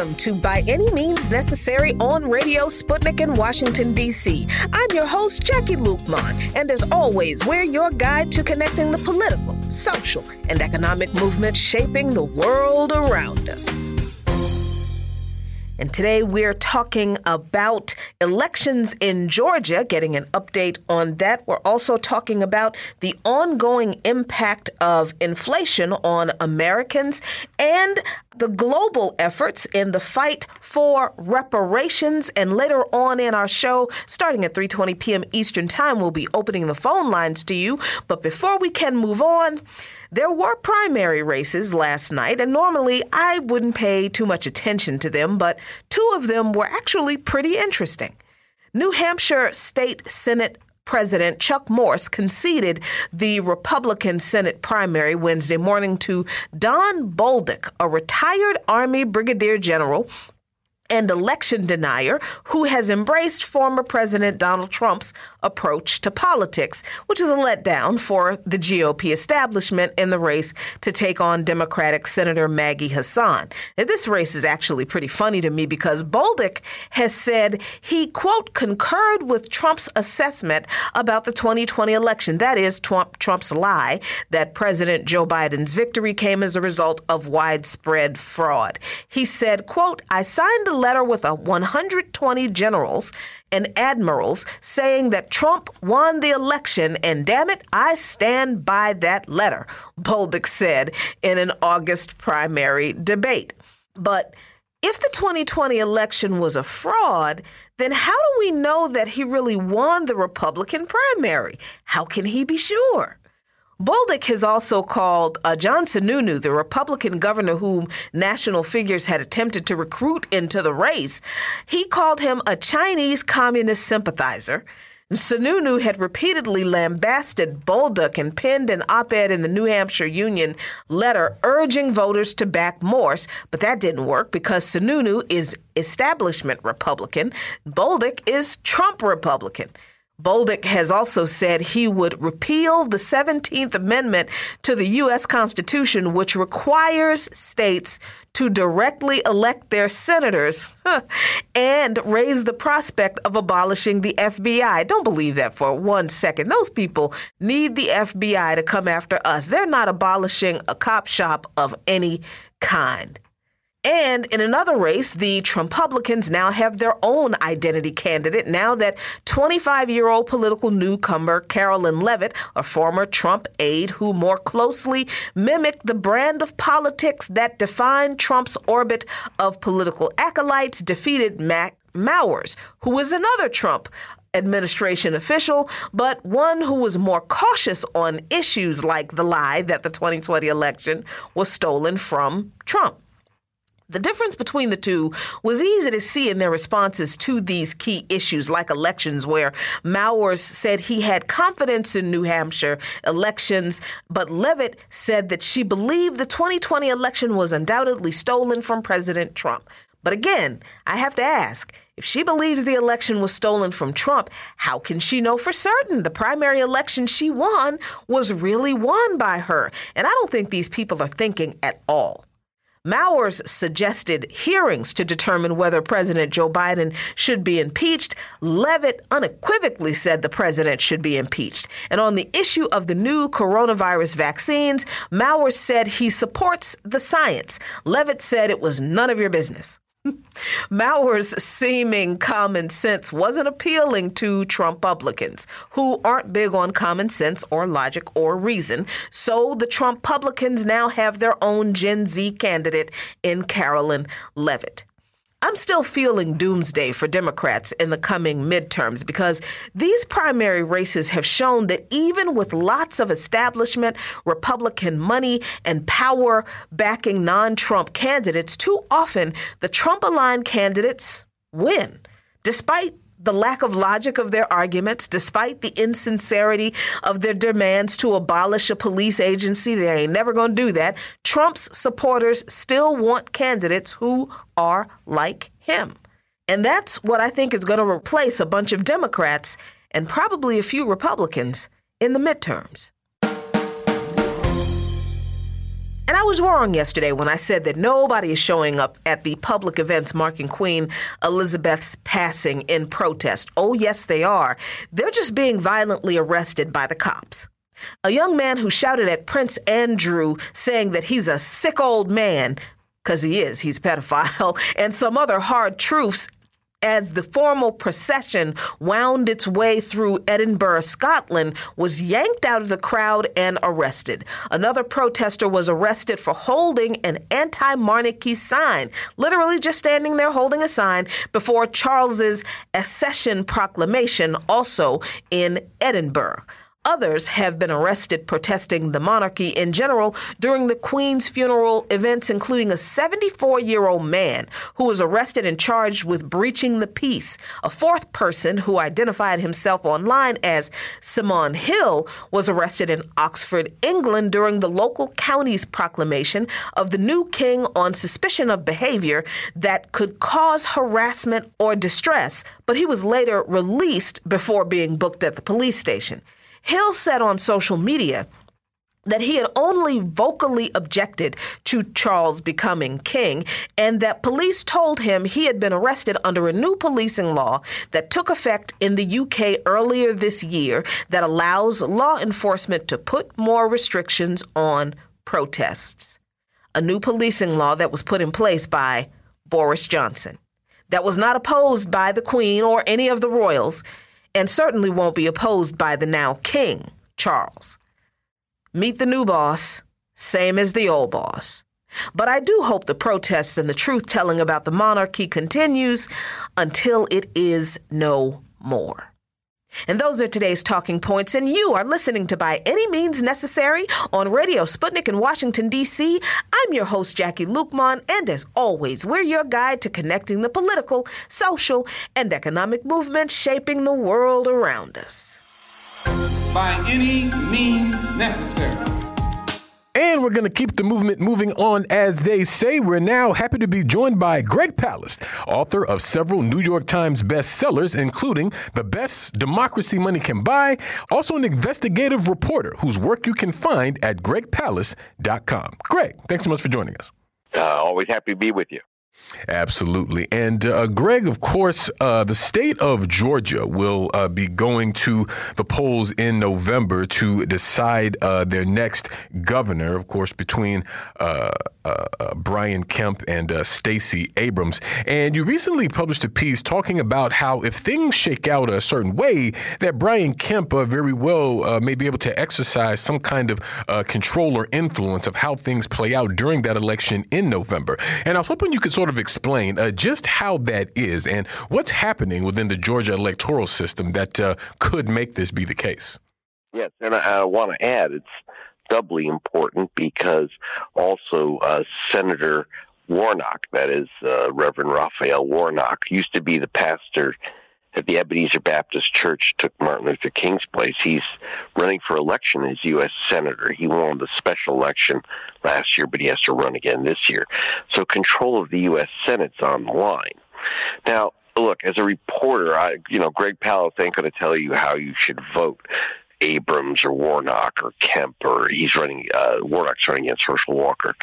Welcome to By Any Means Necessary on Radio Sputnik in Washington, D.C. I'm your host, Jacquie Luqman, and as always, we're your guide to connecting the political, social, and economic movements shaping the world around us. And today we're talking about elections in Georgia, getting an update on that. We're also talking about the ongoing impact of inflation on Americans and the global efforts in the fight for reparations. And later on in our show, starting at 3:20 p.m. Eastern Time, we'll be opening the phone lines to you. But before we can move on, there were primary races last night, and normally I wouldn't pay too much attention to them, but two of them were actually pretty interesting. New Hampshire State Senate President Chuck Morse conceded the Republican Senate primary Wednesday morning to Don Bolduc, a retired Army brigadier general and election denier who has embraced former President Donald Trump's approach to politics, which is a letdown for the GOP establishment in the race to take on Democratic Senator Maggie Hassan. Now, this race is actually pretty funny to me because Bolduc has said he, quote, concurred with Trump's assessment about the 2020 election. That is Trump, Trump's lie that President Joe Biden's victory came as a result of widespread fraud. He said, quote, I signed a letter with a 120 generals and admirals saying that Trump won the election, and damn it, I stand by that letter, Bolduc said in an August primary debate. But if the 2020 election was a fraud, then how do we know that he really won the Republican primary? How can he be sure? Bolduc has also called uh, John Sununu, the Republican governor whom national figures had attempted to recruit into the race, he called him a Chinese communist sympathizer. Sununu had repeatedly lambasted Bolduc and penned an op ed in the New Hampshire Union Leader urging voters to back Morse, but that didn't work because Sununu is establishment Republican, Bolduc is Trump Republican. Bolduc has also said he would repeal the 17th Amendment to the U.S. Constitution, which requires states to directly elect their senators and raise the prospect of abolishing the FBI. Don't believe that for one second. Those people need the FBI to come after us. They're not abolishing a cop shop of any kind. And in another race, the Trumpublicans now have their own identity candidate now that 25 year old political newcomer Karoline Leavitt, a former Trump aide who more closely mimicked the brand of politics that defined Trump's orbit of political acolytes, defeated Matt Mowers, who was another Trump administration official, but one who was more cautious on issues like the lie that the 2020 election was stolen from Trump. The difference between the two was easy to see in their responses to these key issues like elections, where Mowers said he had confidence in New Hampshire elections, but Leavitt said that she believed the 2020 election was undoubtedly stolen from President Trump. But again, I have to ask if she believes the election was stolen from Trump, how can she know for certain the primary election she won was really won by her? And I don't think these people are thinking at all. Mowers suggested hearings to determine whether President Joe Biden should be impeached. Leavitt unequivocally said the president should be impeached. And on the issue of the new coronavirus vaccines, Mowers said he supports the science. Leavitt said it was none of your business. Mowers' seeming common sense wasn't appealing to Trumpublicans, who aren't big on common sense or logic or reason. So the Trumpublicans now have their own Gen Z candidate in Karoline Leavitt. I'm still feeling doomsday for Democrats in the coming midterms because these primary races have shown that even with lots of establishment Republican money and power backing non Trump candidates, too often the Trump aligned candidates win, despite the lack of logic of their arguments, despite the insincerity of their demands to abolish a police agency, they ain't never to do that. Trump's supporters still want candidates who are like him. And that's what I think is to replace a bunch of Democrats and probably a few Republicans in the midterms. And I was wrong yesterday when I said that nobody is showing up at the public events marking Queen Elizabeth's passing in protest. Oh, yes, they are. They're just being violently arrested by the cops. A young man who shouted at Prince Andrew saying that he's a sick old man, because he is, he's pedophile, and some other hard truths as the formal procession wound its way through Edinburgh, Scotland, was yanked out of the crowd and arrested. Another protester was arrested for holding an anti monarchy sign, literally just standing there holding a sign before Charles's accession proclamation, also in Edinburgh. Others have been arrested protesting the monarchy in general during the Queen's funeral events, including a 74 year old man who was arrested and charged with breaching the peace. A fourth person, who identified himself online as Simon Hill, was arrested in Oxford, England during the local county's proclamation of the new king on suspicion of behavior that could cause harassment or distress, but he was later released before being booked at the police station. Hill said on social media that he had only vocally objected to Charles becoming king, and that police told him he had been arrested under a new policing law that took effect in the UK earlier this year that allows law enforcement to put more restrictions on protests. A new policing law that was put in place by Boris Johnson, that was not opposed by the Queen or any of the royals and certainly won't be opposed by the now King, Charles. Meet the new boss, same as the old boss. But I do hope the protests and the truth telling about the monarchy continues until it is no more. And those are today's talking points, and you are listening to By Any Means Necessary on Radio Sputnik in Washington, D.C. I'm your host, Jacquie Luqman, and as always, we're your guide to connecting the political, social, and economic movements shaping the world around us. By any means necessary. And we're going to keep the movement moving on, as they say. We're now happy to be joined by Greg Palast, author of several New York Times bestsellers, including The Best Democracy Money Can Buy, also an investigative reporter whose work you can find at gregpalast.com. Greg, thanks so much for joining us. Uh, always happy to be with you. Absolutely. And uh, Greg, of course, uh, the state of Georgia will uh, be going to the polls in November to decide uh, their next governor, of course, between uh, uh, Brian Kemp and Stacey Abrams. And you recently published a piece talking about how if things shake out a certain way, that Brian Kemp very well may be able to exercise some kind of control or influence of how things play out during that election in November. And I was hoping you could sort of explain uh, just how that is and what's happening within the Georgia electoral system that uh, could make this be the case. Yes, and I, I want to add it's doubly important because also uh, Senator Warnock, that is uh, Reverend Raphael Warnock, used to be the pastor at the Ebenezer Baptist Church took Martin Luther King's place. He's running for election as U.S. Senator. He won the special election last year, but he has to run again this year. So control of the U.S. Senate's on the line. Now, look, as a reporter, I, you know, Greg Palast ain't going to tell you how you should vote. Abrams or Warnock or Kemp or he's running uh, Warnock's running against Herschel Walker.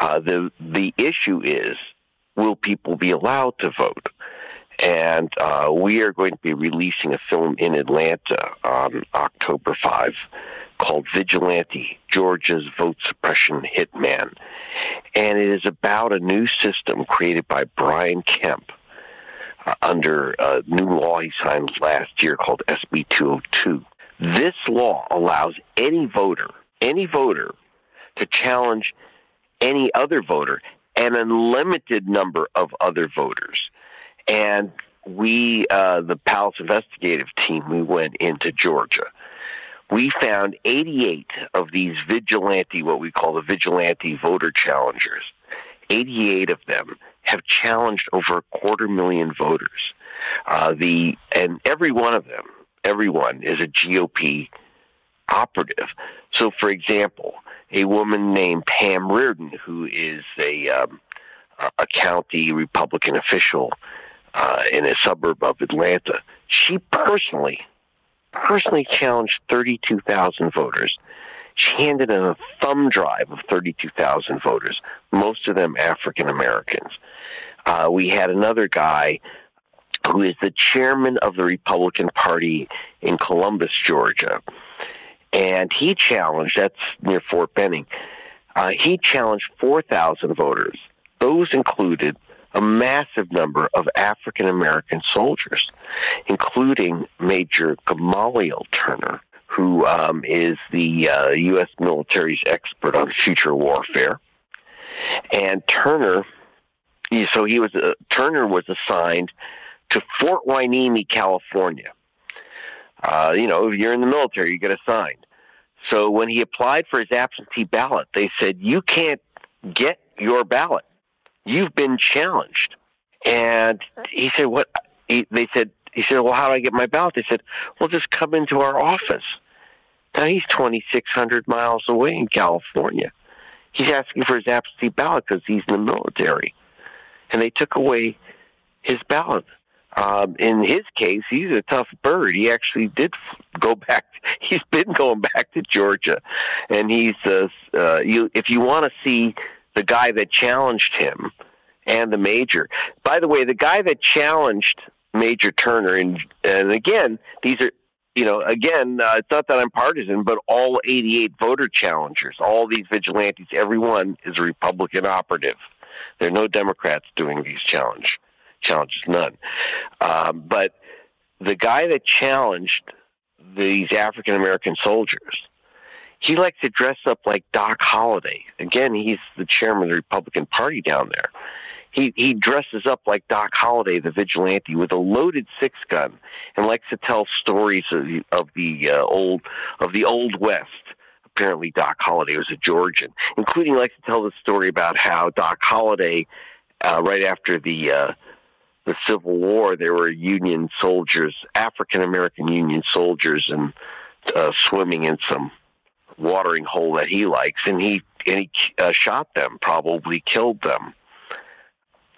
Uh, the the issue is will people be allowed to vote? And uh, we are going to be releasing a film in Atlanta on October 5 called Vigilante Georgia's Vote Suppression Hitman. And it is about a new system created by Brian Kemp uh, under a new law he signed last year called SB 202. This law allows any voter, any voter, to challenge any other voter an unlimited number of other voters. And we, uh, the Palast investigative team, we went into Georgia. We found 88 of these vigilante, what we call the vigilante voter challengers. 88 of them have challenged over a quarter million voters. Uh, the and every one of them, everyone is a GOP operative. So, for example, a woman named Pam Reardon, who is a um, a county Republican official uh, in a suburb of Atlanta. She personally, personally challenged 32,000 voters. She handed in a thumb drive of 32,000 voters, most of them African Americans. Uh, we had another guy who is the chairman of the Republican Party in Columbus, Georgia. And he challenged, that's near Fort Benning, uh, he challenged 4,000 voters. Those included a massive number of African American soldiers, including Major Gamaliel Turner, who um, is the uh, U.S. military's expert on future warfare. And Turner, so he was uh, Turner was assigned to Fort Hueneme, California. Uh, you know, if you're in the military, you get assigned. So when he applied for his absentee ballot, they said, You can't get your ballot. You've been challenged. And he said, What? He, they said, he said, Well, how do I get my ballot? They said, Well, just come into our office. Now he's 2,600 miles away in California. He's asking for his absentee ballot because he's in the military. And they took away his ballot. Um, in his case, he's a tough bird. He actually did go back. He's been going back to Georgia, and he's uh, uh, you. If you want to see the guy that challenged him and the major. By the way, the guy that challenged Major Turner, and and again, these are you know, again, uh, it's not that I'm partisan, but all 88 voter challengers, all these vigilantes, everyone is a Republican operative. There are no Democrats doing these challenge challenges, none. Um, but the guy that challenged these African American soldiers, he likes to dress up like Doc Holliday. Again, he's the chairman of the Republican Party down there. He he dresses up like Doc Holliday, the vigilante, with a loaded six gun, and likes to tell stories of the, of the uh, old of the old West. Apparently, Doc Holliday was a Georgian, including likes to tell the story about how Doc Holliday, uh, right after the uh, the Civil War, there were Union soldiers, African American Union soldiers, and uh, swimming in some watering hole that he likes, and he and he uh, shot them, probably killed them.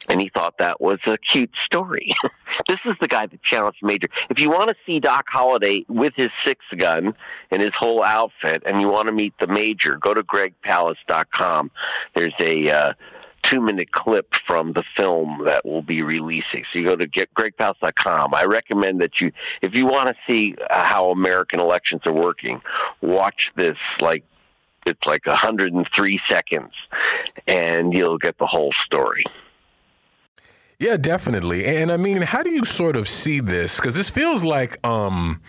And he thought that was a cute story. this is the guy that challenged Major. If you want to see Doc Holliday with his six gun and his whole outfit, and you want to meet the Major, go to gregpalast.com. There's a uh, two minute clip from the film that we'll be releasing. So you go to get gregpalast.com. I recommend that you, if you want to see uh, how American elections are working, watch this like it's like 103 seconds and you'll get the whole story. Yeah, definitely. And I mean, how do you sort of see this? Because this feels like um,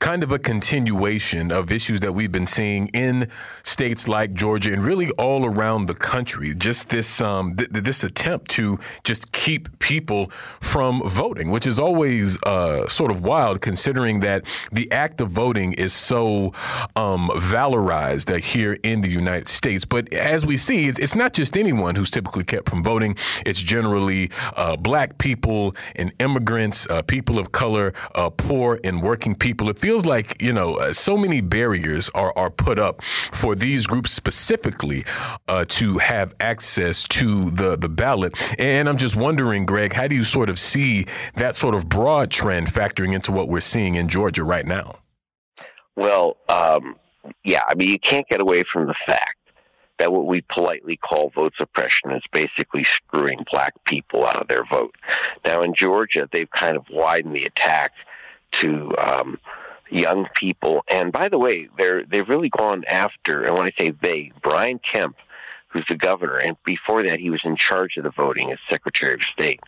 kind of a continuation of issues that we've been seeing in states like Georgia and really all around the country. Just this um, th- this attempt to just keep people from voting, which is always uh, sort of wild, considering that the act of voting is so um, valorized uh, here in the United States. But as we see, it's not just anyone who's typically kept from voting. It's generally uh, black people and immigrants, uh, people of color, uh, poor and working people. It feels feels like you know uh, so many barriers are are put up for these groups specifically uh, to have access to the the ballot. And I'm just wondering, Greg, how do you sort of see that sort of broad trend factoring into what we're seeing in Georgia right now? Well, um, yeah, I mean, you can't get away from the fact that what we politely call vote suppression is basically screwing black people out of their vote. Now, in Georgia, they've kind of widened the attack to um, young people. And by the way, they're they've really gone after. And when I say they, Brian Kemp, who's the governor, and before that he was in charge of the voting as Secretary of State.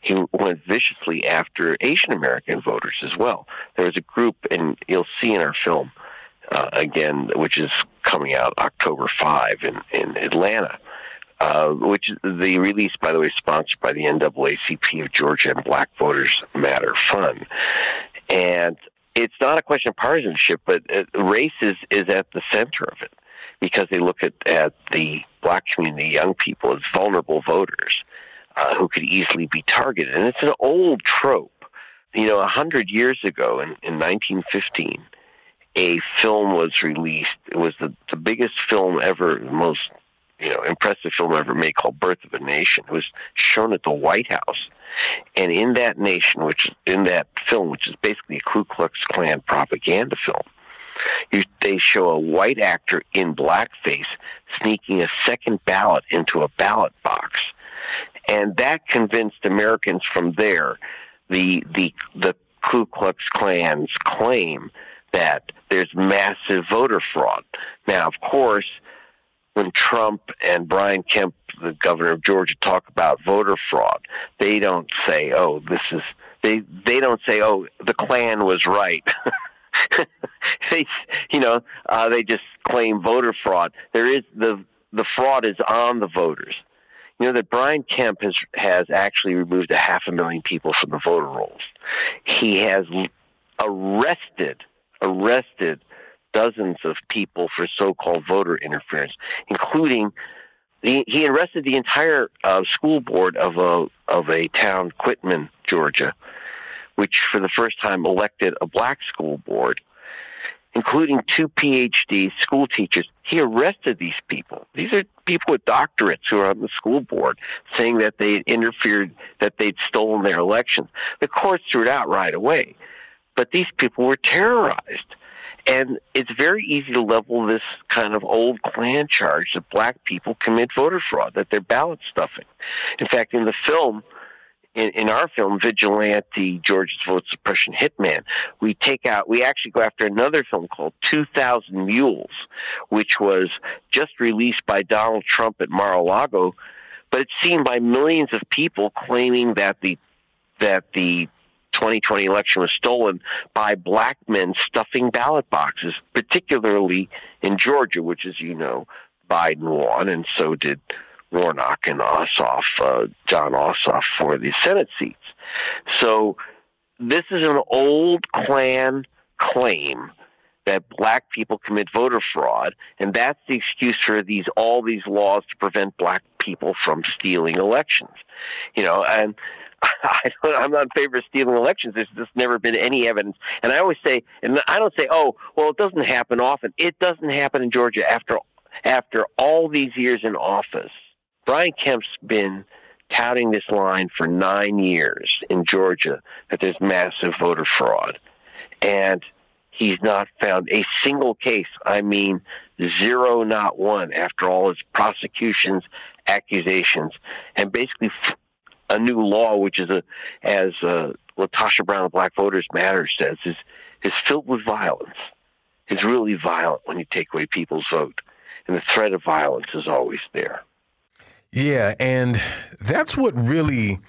He went viciously after Asian American voters as well. There was a group, and you'll see in our film uh, again, which is coming out October 5 in, in Atlanta, uh, which the release, by the way, sponsored by the NAACP of Georgia and Black Voters Matter Fund. And it's not a question of partisanship, but uh, race is, is at the center of it because they look at, at the black community, young people, as vulnerable voters uh, who could easily be targeted. And it's an old trope. You know, a hundred years ago in, in 1915, a film was released. It was the, the biggest film ever, most you know impressive film ever made called Birth of a Nation. It was shown at the White House and in that nation, which in that film, which is basically a Ku Klux Klan propaganda film, You, they show a white actor in blackface sneaking a second ballot into a ballot box, and that convinced Americans from there. The the the Ku Klux Klan's claim that there's massive voter fraud. Now, of course, when Trump and Brian Kemp, the governor of Georgia, talk about voter fraud, they don't say, "Oh, this is." They they don't say, "Oh, the Klan was right." they, you know, uh, they just claim voter fraud. There is the the fraud is on the voters. You know that Brian Kemp has has actually removed a half a million people from the voter rolls. He has arrested arrested dozens of people for so-called voter interference, including the, he arrested the entire uh, school board of a of a town, Quitman, Georgia, which for the first time elected a black school board, including two PhD school teachers. He arrested these people. These are people with doctorates who are on the school board saying that they interfered, that they'd stolen their elections. The courts threw it out right away. But these people were terrorized. And it's very easy to level this kind of old Klan charge that black people commit voter fraud, that they're ballot stuffing. In fact, in the film, in, in our film, Vigilante, Georgia's Vote Suppression Hitman, we take out, we actually go after another film called 2000 Mules, which was just released by Donald Trump at Mar-a-Lago, but it's seen by millions of people claiming that the that the 2020 election was stolen by black men stuffing ballot boxes, particularly in Georgia, which, as you know, Biden won, and so did Warnock and Ossoff, uh, Jon Ossoff, for the Senate seats. So this is an old Klan claim that black people commit voter fraud, and that's the excuse for these all these laws to prevent black people from stealing elections. You know, and I don't, I'm not in favor of stealing elections. There's just never been any evidence. And I always say, and I don't say, oh, well, it doesn't happen often. It doesn't happen in Georgia after after all these years in office. Brian Kemp's been touting this line for nine years in Georgia that there's massive voter fraud, and he's not found a single case. I mean, zero, not one. After all his prosecutions, accusations, and basically a new law, which is a, as uh, LaTosha Brown of Black Voters Matter says, is is filled with violence. Is really violent when you take away people's vote, and the threat of violence is always there. Yeah, and that's what really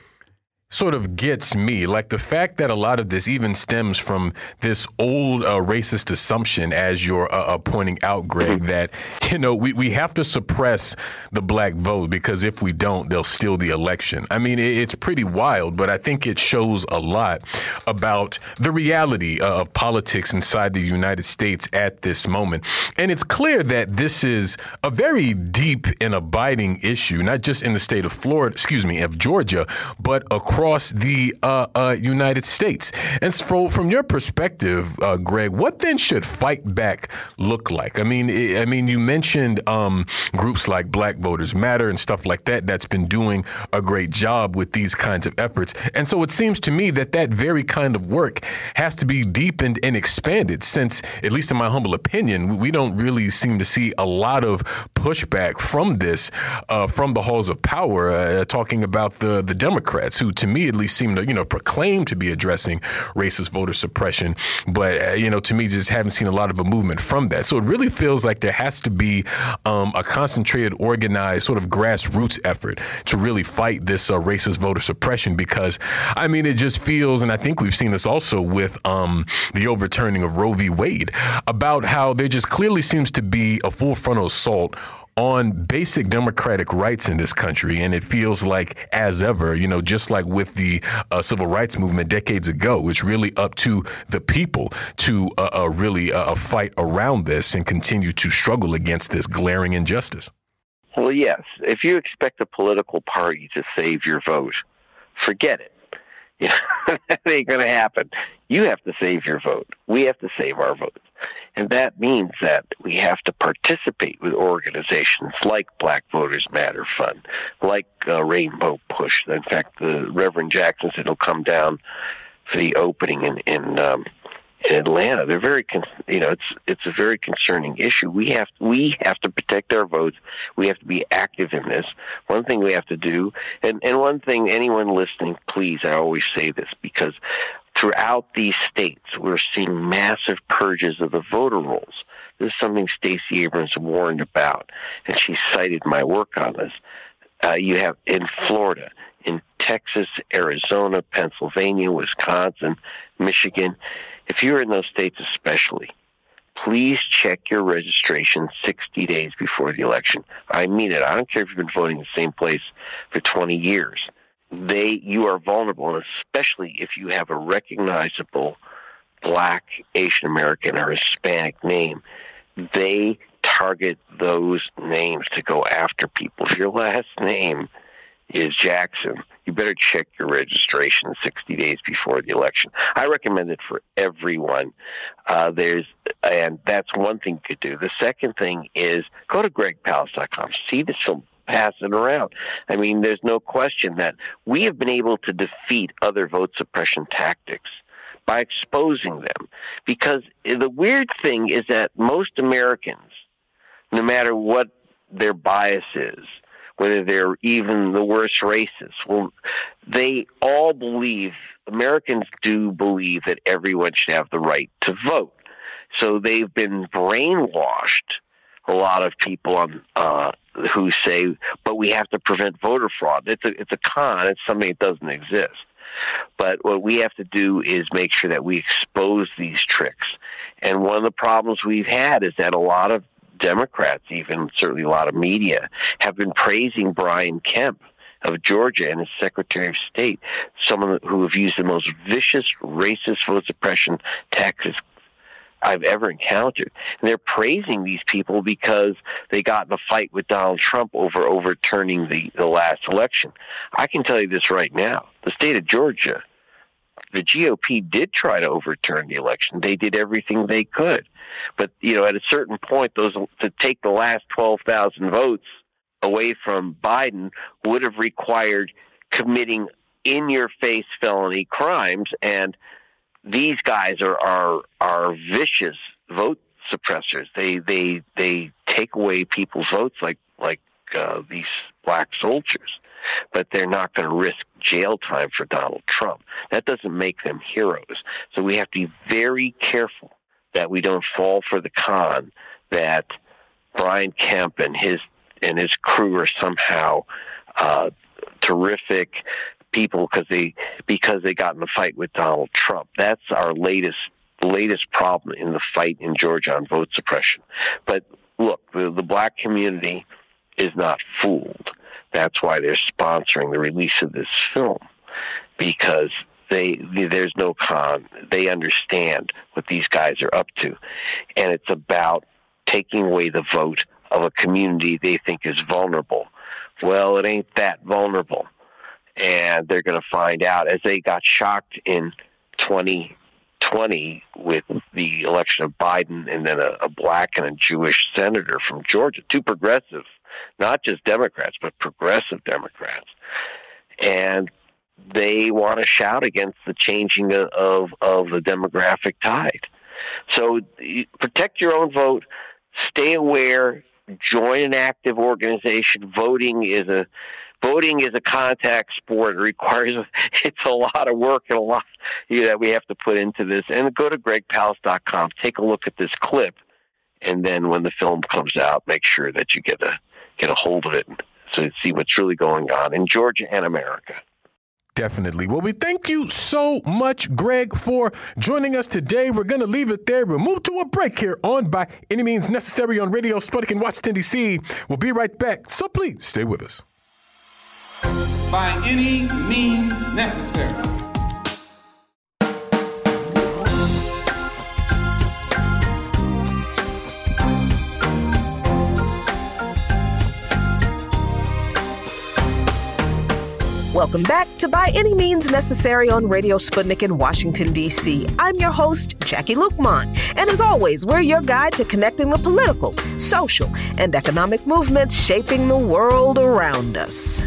sort of gets me. Like the fact that a lot of this even stems from this old uh, racist assumption, as you're uh, uh, pointing out, Greg, mm-hmm. that, you know, we, we have to suppress the black vote because if we don't, they'll steal the election. I mean, it, it's pretty wild, but I think it shows a lot about the reality uh, of politics inside the United States at this moment. And it's clear that this is a very deep and abiding issue, not just in the state of Florida, excuse me, of Georgia, but across across the uh, uh, United States. And so, from your perspective, uh, Greg, what then should fight back look like? I mean, I mean, you mentioned um, groups like Black Voters Matter and stuff like that. That's been doing a great job with these kinds of efforts. And so, it seems to me that that very kind of work has to be deepened and expanded. Since, at least in my humble opinion, we don't really seem to see a lot of pushback from this uh, from the halls of power. Uh, talking about the the Democrats, who to me me at least seem to, you know, proclaim to be addressing racist voter suppression. But, uh, you know, to me, just haven't seen a lot of a movement from that. So it really feels like there has to be um, a concentrated, organized, sort of grassroots effort to really fight this uh, racist voter suppression because, I mean, it just feels, and I think we've seen this also with um, the overturning of Roe v. Wade, about how there just clearly seems to be a full frontal assault on basic democratic rights in this country. And it feels like, as ever, you know, just like with the uh, civil rights movement decades ago, it's really up to the people to uh, uh, really uh, fight around this and continue to struggle against this glaring injustice. Well, yes. If you expect a political party to save your vote, forget it. You know, that ain't going to happen. You have to save your vote. We have to save our votes. And that means that we have to participate with organizations like Black Voters Matter Fund, like uh, Rainbow Push. In fact, the Reverend Jackson said he'll come down for the opening in in um, in Atlanta. They're very, con- you know, it's it's a very concerning issue. We have we have to protect our votes. We have to be active in this. One thing we have to do, and and one thing, anyone listening, please, I always say this because throughout these states, we're seeing massive purges of the voter rolls. This is something Stacey Abrams warned about, and she cited my work on this. Uh, you have in Florida, in Texas, Arizona, Pennsylvania, Wisconsin, Michigan if you're in those states especially, please check your registration 60 days before the election. I mean it. I don't care if you've been voting in the same place for 20 years. They, you are vulnerable, and especially if you have a recognizable black, Asian American, or Hispanic name, they target those names to go after people. If your last name is Jackson, you better check your registration 60 days before the election. I recommend it for everyone. Uh, there's, and that's one thing you could do. The second thing is go to gregpalast.com, see this film, pass it around. I mean, there's no question that we have been able to defeat other vote suppression tactics by exposing them. Because the weird thing is that most Americans, no matter what their bias is, whether they're even the worst racists. Well, they all believe, Americans do believe that everyone should have the right to vote. So they've been brainwashed, a lot of people on, uh, who say, but we have to prevent voter fraud. It's a, it's a con, it's something that doesn't exist. But what we have to do is make sure that we expose these tricks. And one of the problems we've had is that a lot of Democrats, even certainly a lot of media, have been praising Brian Kemp of Georgia and his Secretary of State, someone who have used the most vicious racist vote suppression tactics I've ever encountered. And they're praising these people because they got in a fight with Donald Trump over overturning the, the last election. I can tell you this right now. The state of Georgia the GOP did try to overturn the election. They did everything they could. But, you know, at a certain point, those to take the last 12,000 votes away from Biden would have required committing in your face felony crimes. And these guys are, are, are vicious vote suppressors. They, they, they take away people's votes like, like uh, these black soldiers but they're not going to risk jail time for Donald Trump. That doesn't make them heroes. So we have to be very careful that we don't fall for the con that Brian Kemp and his and his crew are somehow uh, terrific people because they because they got in the fight with Donald Trump. That's our latest latest problem in the fight in Georgia on vote suppression. But look, the, the black community is not fooled. That's why they're sponsoring the release of this film because they there's no con. They understand what these guys are up to, and it's about taking away the vote of a community they think is vulnerable. Well, it ain't that vulnerable, and they're going to find out as they got shocked in 2020 with the election of Biden and then a, a black and a Jewish senator from Georgia, two progressive not just Democrats, but progressive Democrats. And they want to shout against the changing of, of the demographic tide. So protect your own vote, stay aware, join an active organization. Voting is a voting is a contact sport. It requires it's a lot of work and a lot you know, that we have to put into this. And go to gregpalast.com, take a look at this clip, and then when the film comes out, make sure that you get a get a hold of it to see what's really going on in Georgia and America. Definitely. Well, we thank you so much, Greg, for joining us today. We're going to leave it there. We'll move to a break here on By Any Means Necessary on Radio Sputnik in Washington, D.C. We'll be right back, so please stay with us. By any means necessary. Welcome back to By Any Means Necessary on Radio Sputnik in Washington, D.C. I'm your host, Jacquie Luqman. And as always, we're your guide to connecting the political, social, and economic movements shaping the world around us.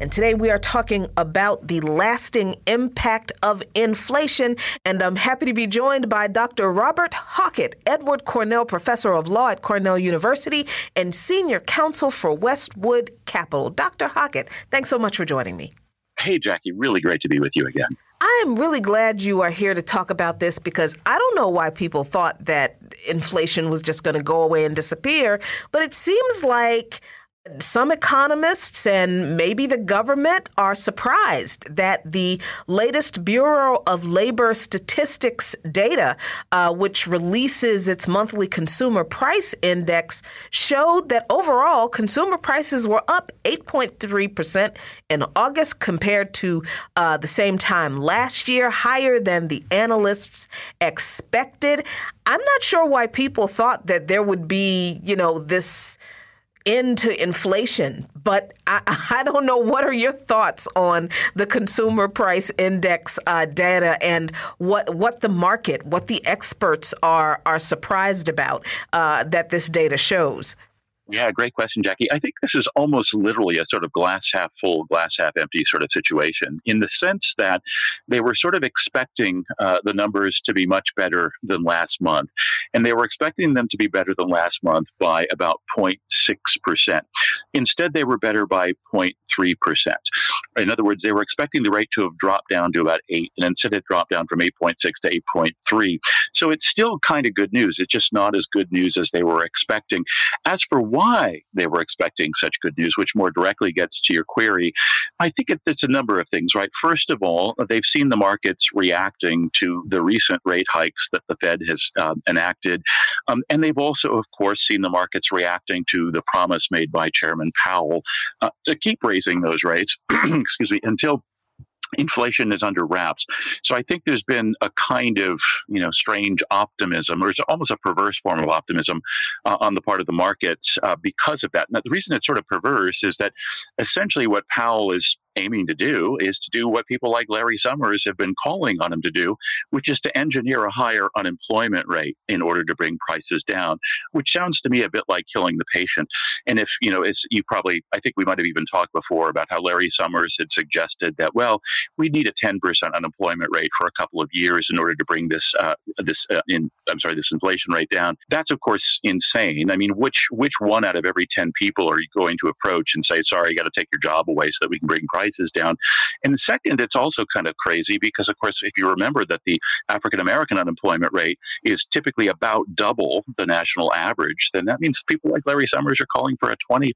And today we are talking about the lasting impact of inflation. And I'm happy to be joined by Dr. Robert Hockett, Edward Cornell Professor of Law at Cornell University and Senior Counsel for Westwood Capital. Dr. Hockett, thanks so much for joining me. Hey, Jacquie, really great to be with you again. I'm really glad you are here to talk about this because I don't know why people thought that inflation was just going to go away and disappear, but it seems like some economists and maybe the government are surprised that the latest Bureau of Labor Statistics data, uh, which releases its monthly consumer price index, showed that overall consumer prices were up 8.3% in August compared to uh, the same time last year, higher than the analysts expected. I'm not sure why people thought that there would be, you know, this into inflation. But I, I, don't know. What are your thoughts on the consumer price index uh, data and what what the market, what the experts are are surprised about uh, that this data shows? Yeah, great question, Jacquie. I think this is almost literally a sort of glass half full, glass half empty sort of situation in the sense that they were sort of expecting uh, the numbers to be much better than last month. And they were expecting them to be better than last month by about 0.6%. Instead, they were better by 0.3%. In other words, they were expecting the rate to have dropped down to about 8, and instead it dropped down from 8.6 to 8.3. So it's still kind of good news. It's just not as good news as they were expecting. As for why they were expecting such good news, which more directly gets to your query, I think it, it's a number of things, right? First of all, they've seen the markets reacting to the recent rate hikes that the Fed has um, enacted. Um, and they've also, of course, seen the markets reacting to the promise made by Chairman Powell uh, to keep raising those rates, excuse me, until inflation is under wraps. So I think there's been a kind of you know strange optimism, or it's almost a perverse form of optimism uh, on the part of the markets uh, because of that. Now, the reason it's sort of perverse is that essentially what Powell is aiming to do is to do what people like Larry Summers have been calling on him to do, which is to engineer a higher unemployment rate in order to bring prices down, which sounds to me a bit like killing the patient. And if, you know, as you probably, I think we might have even talked before about how Larry Summers had suggested that, well, we need a 10% unemployment rate for a couple of years in order to bring this, uh, this, uh, in, I'm sorry, this inflation rate down. That's, of course, insane. I mean, which, which one out of every 10 people are you going to approach and say, sorry, you got to take your job away so that we can bring prices prices down. And second, it's also kind of crazy because, of course, if you remember that the African American unemployment rate is typically about double the national average, then that means people like Larry Summers are calling for a 20%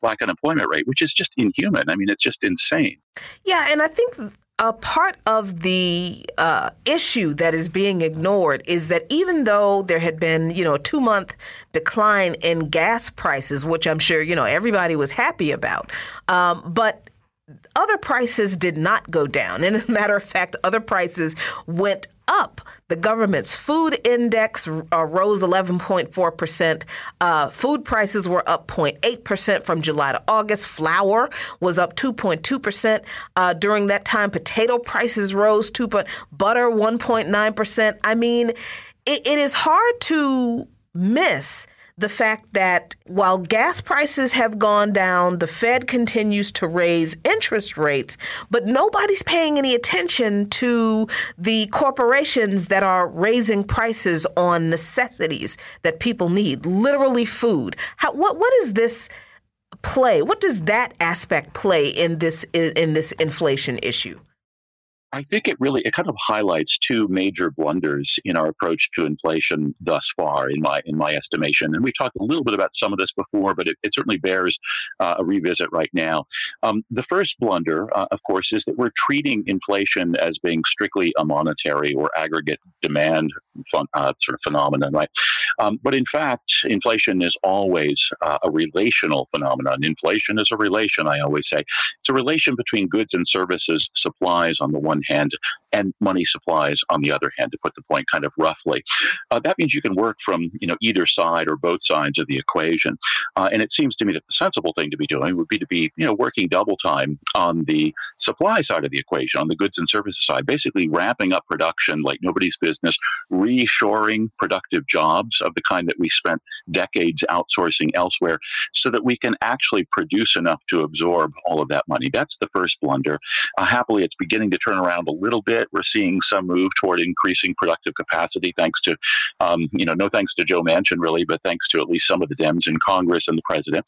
black unemployment rate, which is just inhuman. I mean, it's just insane. Yeah, and I think a part of the uh, issue that is being ignored is that even though there had been, you know, a two month decline in gas prices, which I'm sure, you know, everybody was happy about, um, but other prices did not go down. And as a matter of fact, other prices went up. The government's food index uh, rose 11.4%. Uh, food prices were up 0.8% from July to August. Flour was up 2.2% uh, during that time. Potato prices rose 2. Butter 1.9%. I mean, it, it is hard to miss the fact that while gas prices have gone down, the Fed continues to raise interest rates, but nobody's paying any attention to the corporations that are raising prices on necessities that people need, literally food. How, what what is this play? What does that aspect play in this in, in this inflation issue? I think it really it kind of highlights two major blunders in our approach to inflation thus far, in my in my estimation. And we talked a little bit about some of this before, but it, it certainly bears uh, a revisit right now. Um, the first blunder, uh, of course, is that we're treating inflation as being strictly a monetary or aggregate demand fun, uh, sort of phenomenon, right? Um, but in fact, inflation is always uh, a relational phenomenon. Inflation is a relation, I always say. It's a relation between goods and services, supplies on the one one hand and money supplies on the other hand, to put the point kind of roughly. Uh, that means you can work from you know either side or both sides of the equation. Uh, and it seems to me that the sensible thing to be doing would be to be you know working double time on the supply side of the equation, on the goods and services side, basically ramping up production like nobody's business, reshoring productive jobs of the kind that we spent decades outsourcing elsewhere, so that we can actually produce enough to absorb all of that money. That's the first blunder. Uh, happily, it's beginning to turn around a little bit. We're seeing some move toward increasing productive capacity, thanks to, um, you know, no thanks to Joe Manchin really, but thanks to at least some of the Dems in Congress and the president.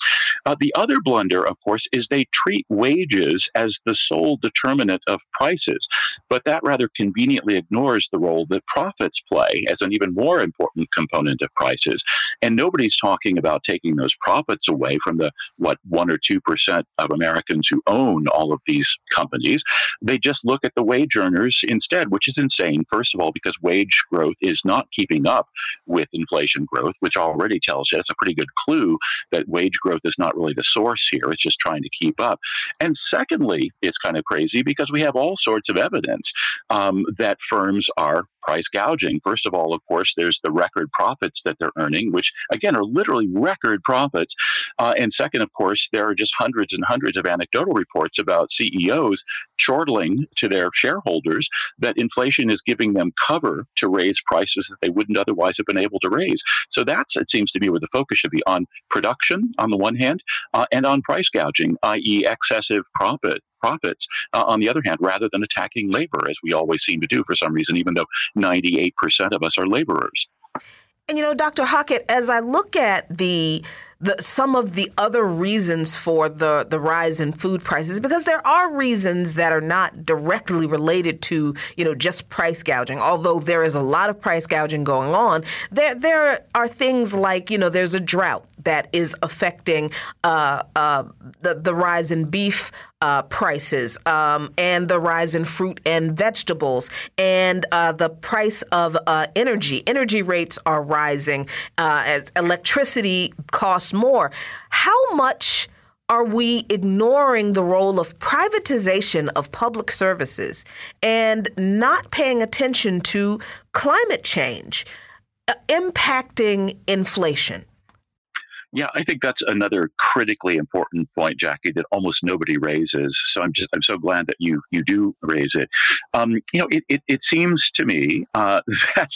Uh, the other blunder, of course, is they treat wages as the sole determinant of prices, but that rather conveniently ignores the role that profits play as an even more important component of prices. And nobody's talking about taking those profits away from the what one or two percent of Americans who own all of these companies. They just look at the wage earners instead, which is insane. First of all, because wage growth is not keeping up with inflation growth, which already tells you it's a pretty good clue that wage growth is not really the source here. It's just trying to keep up. And secondly, it's kind of crazy because we have all sorts of evidence um, that firms are price gouging. First of all, of course, there's the record profits that they're earning, which again are literally record profits. Uh, and second, of course, there are just hundreds and hundreds of anecdotal reports about CEOs chortling to their shareholders that inflation is giving them cover to raise prices that they wouldn't otherwise have been able to raise. So that's, it seems to be where the focus should be on production on the one hand uh, and on price gouging, i.e., excessive profit profits uh, on the other hand, rather than attacking labor, as we always seem to do for some reason, even though 98% of us are laborers. And you know, Dr. Hockett, as I look at the the, some of the other reasons for the, the rise in food prices because there are reasons that are not directly related to you know just price gouging. Although there is a lot of price gouging going on, there there are things like you know there's a drought that is affecting uh, uh, the the rise in beef uh, prices um, and the rise in fruit and vegetables and uh, the price of uh, energy. Energy rates are rising uh, as electricity costs more. How much? Are we ignoring the role of privatization of public services and not paying attention to climate change uh, impacting inflation? Yeah, I think that's another critically important point, Jacquie, that almost nobody raises. So I'm just I'm so glad that you you do raise it. Um, you know, it, it, it, seems to me uh, that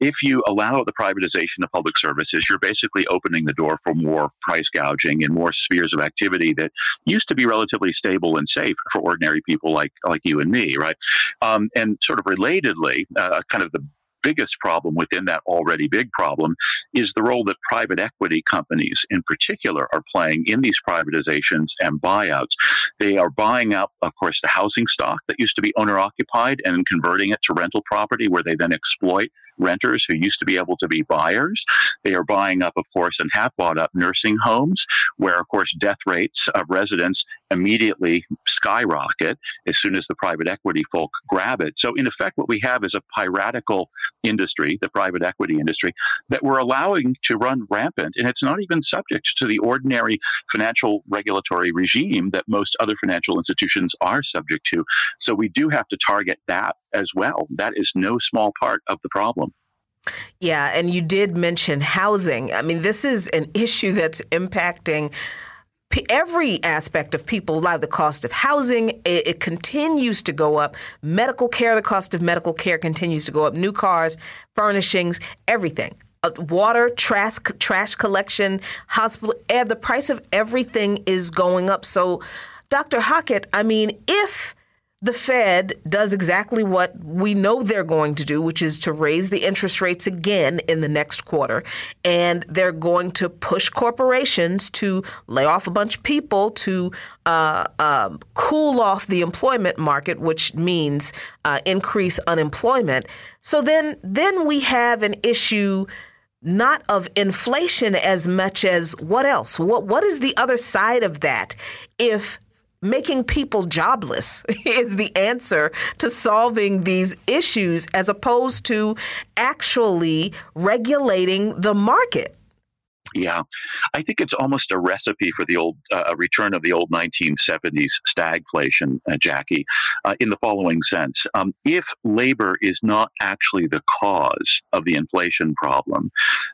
if you allow the privatization of public services, you're basically opening the door for more price gouging and more spheres of activity that used to be relatively stable and safe for ordinary people like like you and me, right? Um, and sort of relatedly, uh, kind of the biggest problem within that already big problem is the role that private equity companies in particular are playing in these privatizations and buyouts. They are buying up, of course, the housing stock that used to be owner occupied and converting it to rental property where they then exploit renters who used to be able to be buyers. They are buying up, of course, and have bought up nursing homes where, of course, death rates of residents immediately skyrocket as soon as the private equity folk grab it. So, in effect, what we have is a piratical industry, the private equity industry, that we're allowing to run rampant. And it's not even subject to the ordinary financial regulatory regime that most other financial institutions are subject to. So, we do have to target that as well. That is no small part of the problem. Yeah, and you did mention housing. I mean, this is an issue that's impacting every aspect of people's life the cost of housing it, it, continues to go up. Medical care the cost of medical care continues to go up. New cars furnishings everything. Uh, water trash trash collection hospital the price of everything is going up. So dr hockett i mean if the Fed does exactly what we know they're going to do, which is to raise the interest rates again in the next quarter. And they're going to push corporations to lay off a bunch of people to uh, uh, cool off the employment market, which means uh, increase unemployment. So then, then we have an issue not of inflation as much as what else? What what is the other side of that? If making people jobless is the answer to solving these issues as opposed to actually regulating the market. Yeah, I think it's almost a recipe for the old uh, return of the old 1970s stagflation, uh, Jacquie, uh, in the following sense. Um, if labor is not actually the cause of the inflation problem,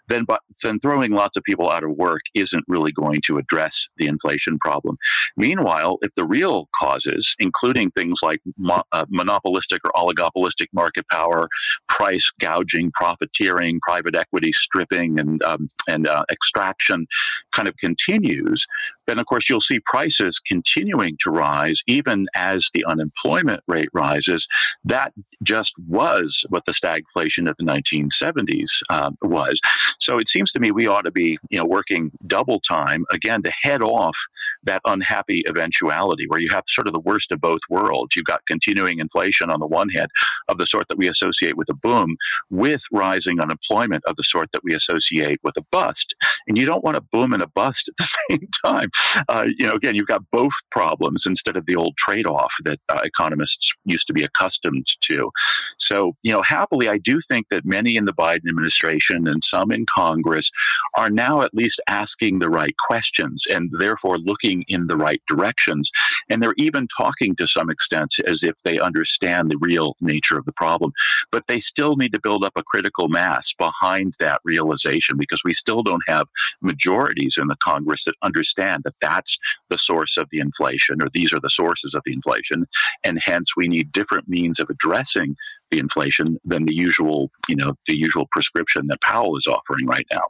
then, but, then throwing lots of people out of work isn't really going to address the inflation problem. Meanwhile, if the real causes, including things like mo- uh, monopolistic or oligopolistic market power, price gouging, profiteering, private equity stripping, and, um, and uh, extraction kind of continues, then of course you'll see prices continuing to rise even as the unemployment rate rises. That just was what the stagflation of the 1970s um, was. So it seems to me we ought to be, you know, working double time again to head off that unhappy eventuality where you have sort of the worst of both worlds. You've got continuing inflation on the one hand of the sort that we associate with a boom, with rising unemployment of the sort that we associate with a bust and you don't want a boom and a bust at the same time. Uh, you know, again, you've got both problems instead of the old trade-off that uh, economists used to be accustomed to. So, you know, happily, I do think that many in the Biden administration and some in Congress are now at least asking the right questions and therefore looking in the right directions. And they're even talking to some extent as if they understand the real nature of the problem. But they still need to build up a critical mass behind that realization because we still don't have majorities in the Congress that understand that that's the source of the inflation or these are the sources of the inflation. And hence we need different means of addressing the inflation than the usual, you know, the usual prescription that Powell is offering right now.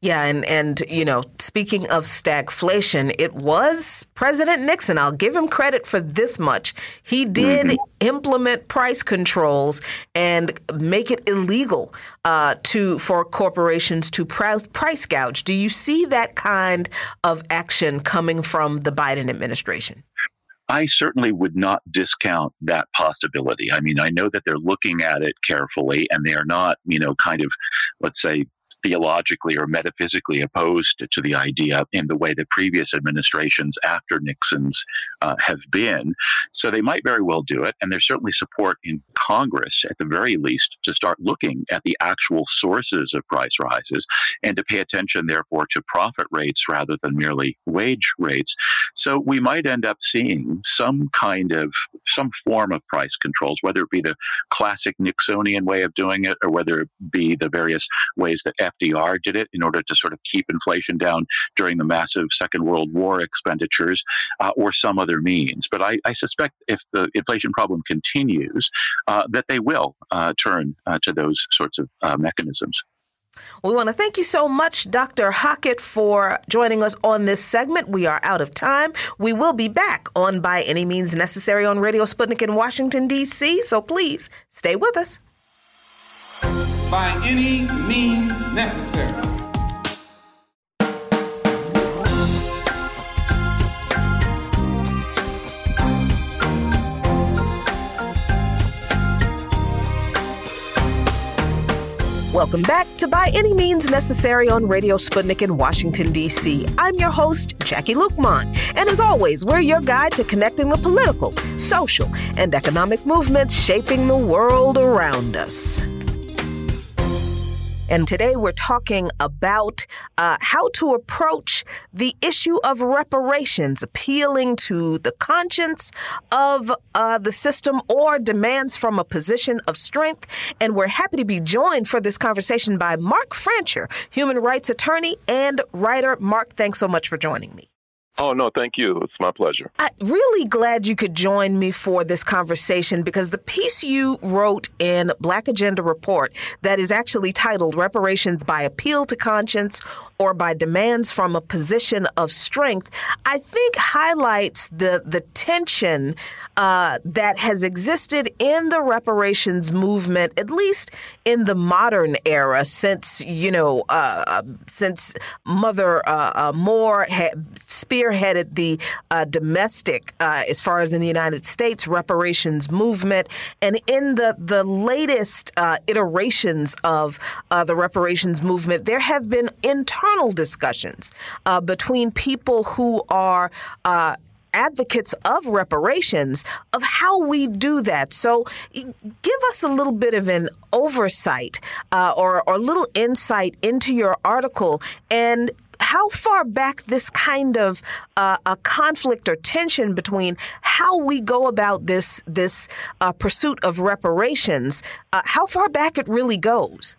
Yeah, and and you know, speaking of stagflation, it was President Nixon. I'll give him credit for this much. He did mm-hmm. implement price controls and make it illegal uh, to for corporations to price, price gouge. Do you see that kind of action coming from the Biden administration? I certainly would not discount that possibility. I mean, I know that they're looking at it carefully and they are not, you know, kind of, let's say, theologically or metaphysically opposed to the idea in the way that previous administrations after Nixon's uh, have been. So they might very well do it. And there's certainly support in Congress, at the very least, to start looking at the actual sources of price rises and to pay attention, therefore, to profit rates rather than merely wage rates. So we might end up seeing some kind of, some form of price controls, whether it be the classic Nixonian way of doing it or whether it be the various ways that FDR did it in order to sort of keep inflation down during the massive Second World War expenditures, uh, or some other means. But I, I, suspect if the inflation problem continues, uh, that they will uh, turn uh, to those sorts of uh, mechanisms. We want to thank you so much, Dr. Hockett, for joining us on this segment. We are out of time. We will be back on By Any Means Necessary on Radio Sputnik in Washington, D.C., so please stay with us by any means necessary. Welcome back to By Any Means Necessary on Radio Sputnik in Washington, D.C. I'm your host, Jacquie Luqman. And as always, we're your guide to connecting the political, social, and economic movements shaping the world around us. And today we're talking about uh, how to approach the issue of reparations, appealing to the conscience of uh, the system or demands from a position of strength. And we're happy to be joined for this conversation by Mark Fancher, human rights attorney and writer. Mark, thanks so much for joining me. Oh, no, thank you. It's my pleasure. I'm really glad you could join me for this conversation because the piece you wrote in Black Agenda Report that is actually titled Reparations by Appeal to Conscience or by Demands from a Position of Strength, I think highlights the, the tension uh, that has existed in the reparations movement, at least in the modern era, since, you know, uh, since Mother uh, uh Moore spearheaded the uh, domestic, uh, as far as in the United States, reparations movement. And in the, the latest iterations of the reparations movement, there have been internal discussions uh, between people who are advocates of reparations of how we do that. So, give us a little bit of an oversight uh, or, or a little insight into your article and how far back this kind of uh, a conflict or tension between how we go about this this uh, pursuit of reparations, uh, how far back it really goes.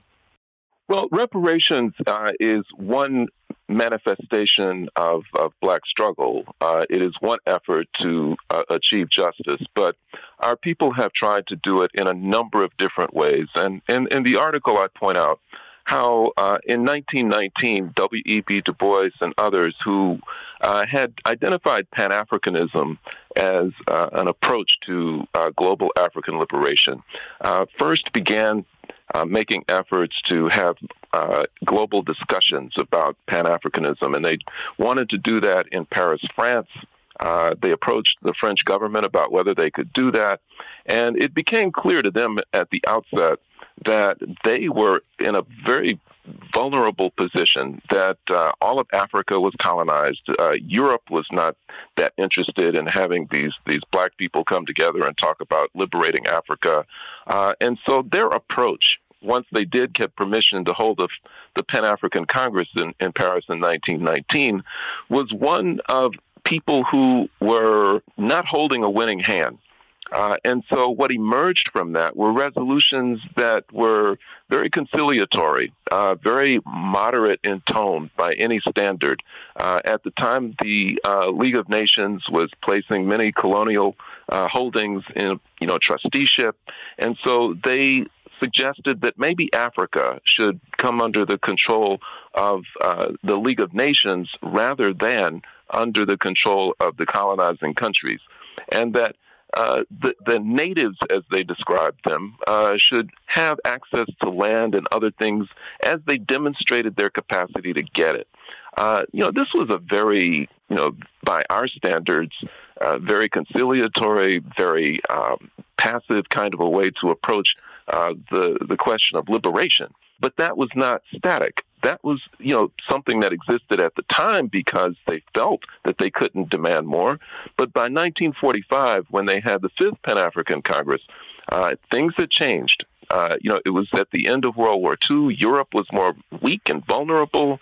Well, reparations uh, is one manifestation of, of black struggle. Uh, it is one effort to uh, achieve justice, but our people have tried to do it in a number of different ways. And in, the article, I point out how uh, in 1919, W.E.B. Du Bois and others who uh, had identified Pan Africanism as uh, an approach to uh, global African liberation uh, first began uh, making efforts to have global discussions about Pan Africanism, and they wanted to do that in Paris, France. they approached the French government about whether they could do that, and it became clear to them at the outset that they were in a very vulnerable position that uh, all of Africa was colonized. Uh, Europe was not that interested in having these these black people come together and talk about liberating Africa, uh, and so their approach. Once they did get permission to hold the, the Pan African Congress in, in Paris in 1919, was one of people who were not holding a winning hand. Uh, and so what emerged from that were resolutions that were very conciliatory, uh, very moderate in tone by any standard. Uh, at the time, the uh, League of Nations was placing many colonial uh, holdings in, you know, trusteeship, and so they suggested that maybe Africa should come under the control of uh, the League of Nations rather than under the control of the colonizing countries, and that uh, the, the, natives, as they described them, uh, should have access to land and other things as they demonstrated their capacity to get it. Uh, you know, this was a very, you know, by our standards, uh, very conciliatory, very um, passive kind of a way to approach uh, the the question of liberation. But that was not static that was, you know, something that existed at the time because they felt that they couldn't demand more. But by 1945, when they had the fifth Pan African Congress, uh, things had changed. Uh, you know, it was at the end of World War II. Europe was more weak and vulnerable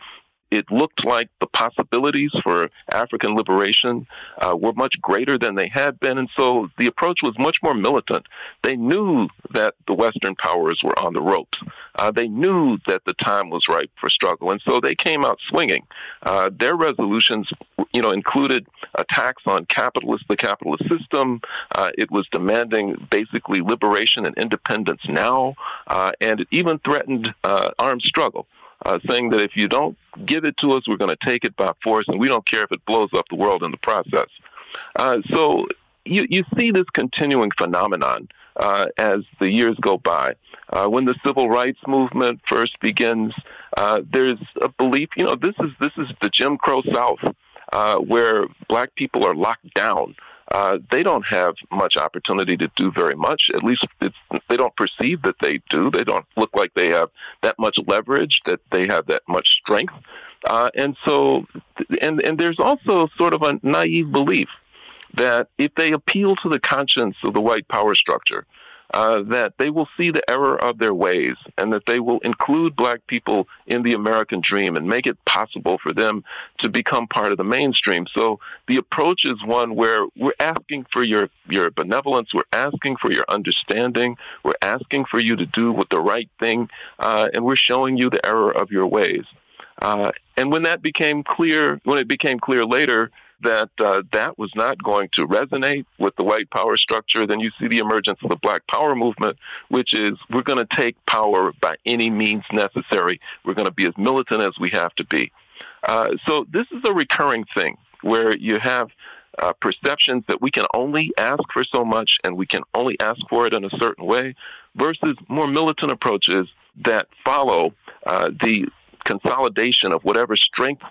it looked like the possibilities for African liberation uh, were much greater than they had been. And so the approach was much more militant. They knew that the Western powers were on the ropes. Uh, they knew that the time was ripe for struggle. And so they came out swinging. Uh, their resolutions, you know, included attacks on capitalist, the capitalist system. Uh, it was demanding basically liberation and independence now. Uh, and it even threatened uh, armed struggle uh, saying that if you don't give it to us, we're going to take it by force, and we don't care if it blows up the world in the process. Uh, so you, you see this continuing phenomenon uh, as the years go by. Uh, when the civil rights movement first begins, uh, there's a belief, you know, this is this is the Jim Crow South, uh, where black people are locked down uh, they don't have much opportunity to do very much. At least they don't perceive that they do. They don't look like they have that much leverage, that they have that much strength. Uh, and so, and and there's also sort of a naive belief that if they appeal to the conscience of the white power structure, uh, that they will see the error of their ways and that they will include black people in the American dream and make it possible for them to become part of the mainstream. So the approach is one where we're asking for your, your benevolence, we're asking for your understanding, we're asking for you to do what the right thing, uh, and we're showing you the error of your ways. Uh, and when that became clear, when it became clear later that uh, that was not going to resonate with the white power structure, then you see the emergence of the black power movement, which is we're going to take power by any means necessary. We're going to be as militant as we have to be. Uh, so this is a recurring thing where you have uh, perceptions that we can only ask for so much and we can only ask for it in a certain way versus more militant approaches that follow uh, the consolidation of whatever strength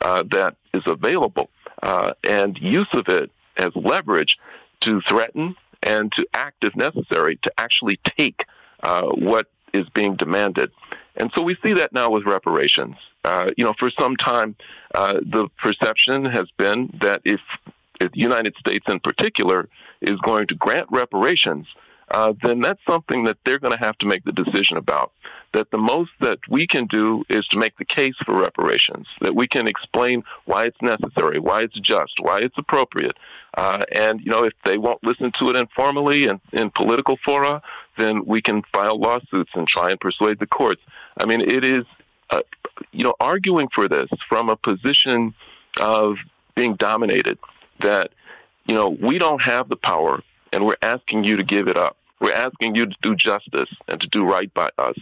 uh, that is available uh, and use of it as leverage to threaten and to act if necessary to actually take uh, what is being demanded. And so we see that now with reparations. Uh, you know, for some time, uh, the perception has been that if if the United States in particular is going to grant reparations, uh, then that's something that they're going to have to make the decision about. That the most that we can do is to make the case for reparations, that we can explain why it's necessary, why it's just, why it's appropriate. Uh, and, you know, if they won't listen to it informally and in political fora, then we can file lawsuits and try and persuade the courts. I mean, it is, uh, you know, arguing for this from a position of being dominated that, you know, we don't have the power and we're asking you to give it up. We're asking you to do justice and to do right by us.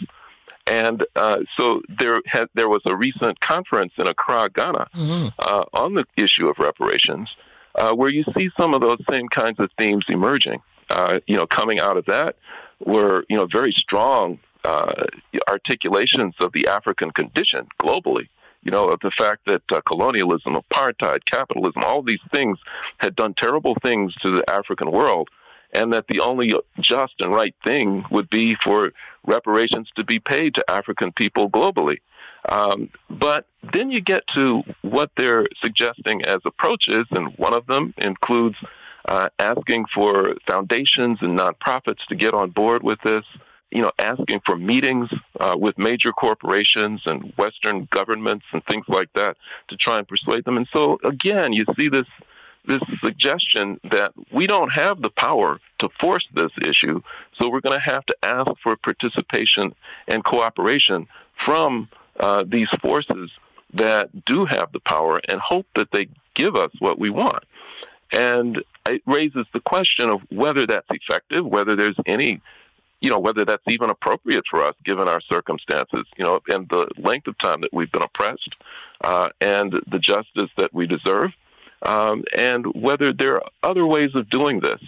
And uh, so there had, there was a recent conference in Accra, Ghana, mm-hmm. uh, on the issue of reparations, uh, where you see some of those same kinds of themes emerging. Uh, you know, coming out of that were you know very strong uh, articulations of the African condition globally you know, the fact that uh, colonialism, apartheid, capitalism, all these things had done terrible things to the African world, and that the only just and right thing would be for reparations to be paid to African people globally. Um, but then you get to what they're suggesting as approaches, and one of them includes uh, asking for foundations and nonprofits to get on board with this you know, asking for meetings uh, with major corporations and Western governments and things like that to try and persuade them. And so again, you see this this suggestion that we don't have the power to force this issue, so we're going to have to ask for participation and cooperation from uh, these forces that do have the power and hope that they give us what we want. And it raises the question of whether that's effective, whether there's any you know, whether that's even appropriate for us given our circumstances, you know, and the length of time that we've been oppressed uh, and the justice that we deserve, um, and whether there are other ways of doing this,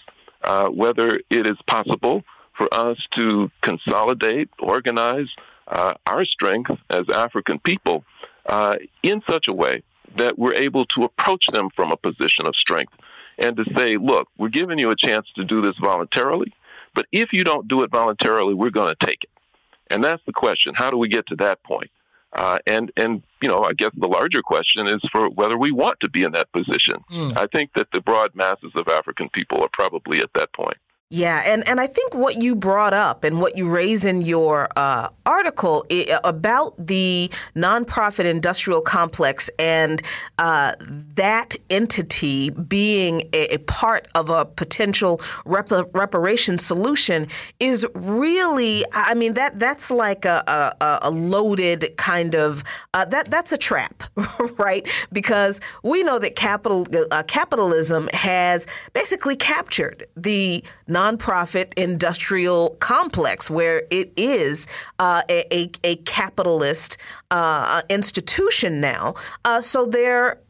uh, whether it is possible for us to consolidate, organize uh, our strength as African people uh, in such a way that we're able to approach them from a position of strength and to say, look, we're giving you a chance to do this voluntarily. But if you don't do it voluntarily, we're going to take it. And that's the question. How do we get to that point? Uh, and and you know, I guess the larger question is for whether we want to be in that position. Mm. I think that the broad masses of African people are probably at that point. Yeah, and, and I think what you brought up and what you raise in your uh, article about the nonprofit industrial complex and uh, that entity being a, a, part of a potential rep- reparation solution is really, I mean, that that's like a, a, a loaded kind of uh, that that's a trap, right? Because we know that capital uh, capitalism has basically captured the nonprofit industrial complex where it is uh, a, a, capitalist uh, institution now. Uh, so there,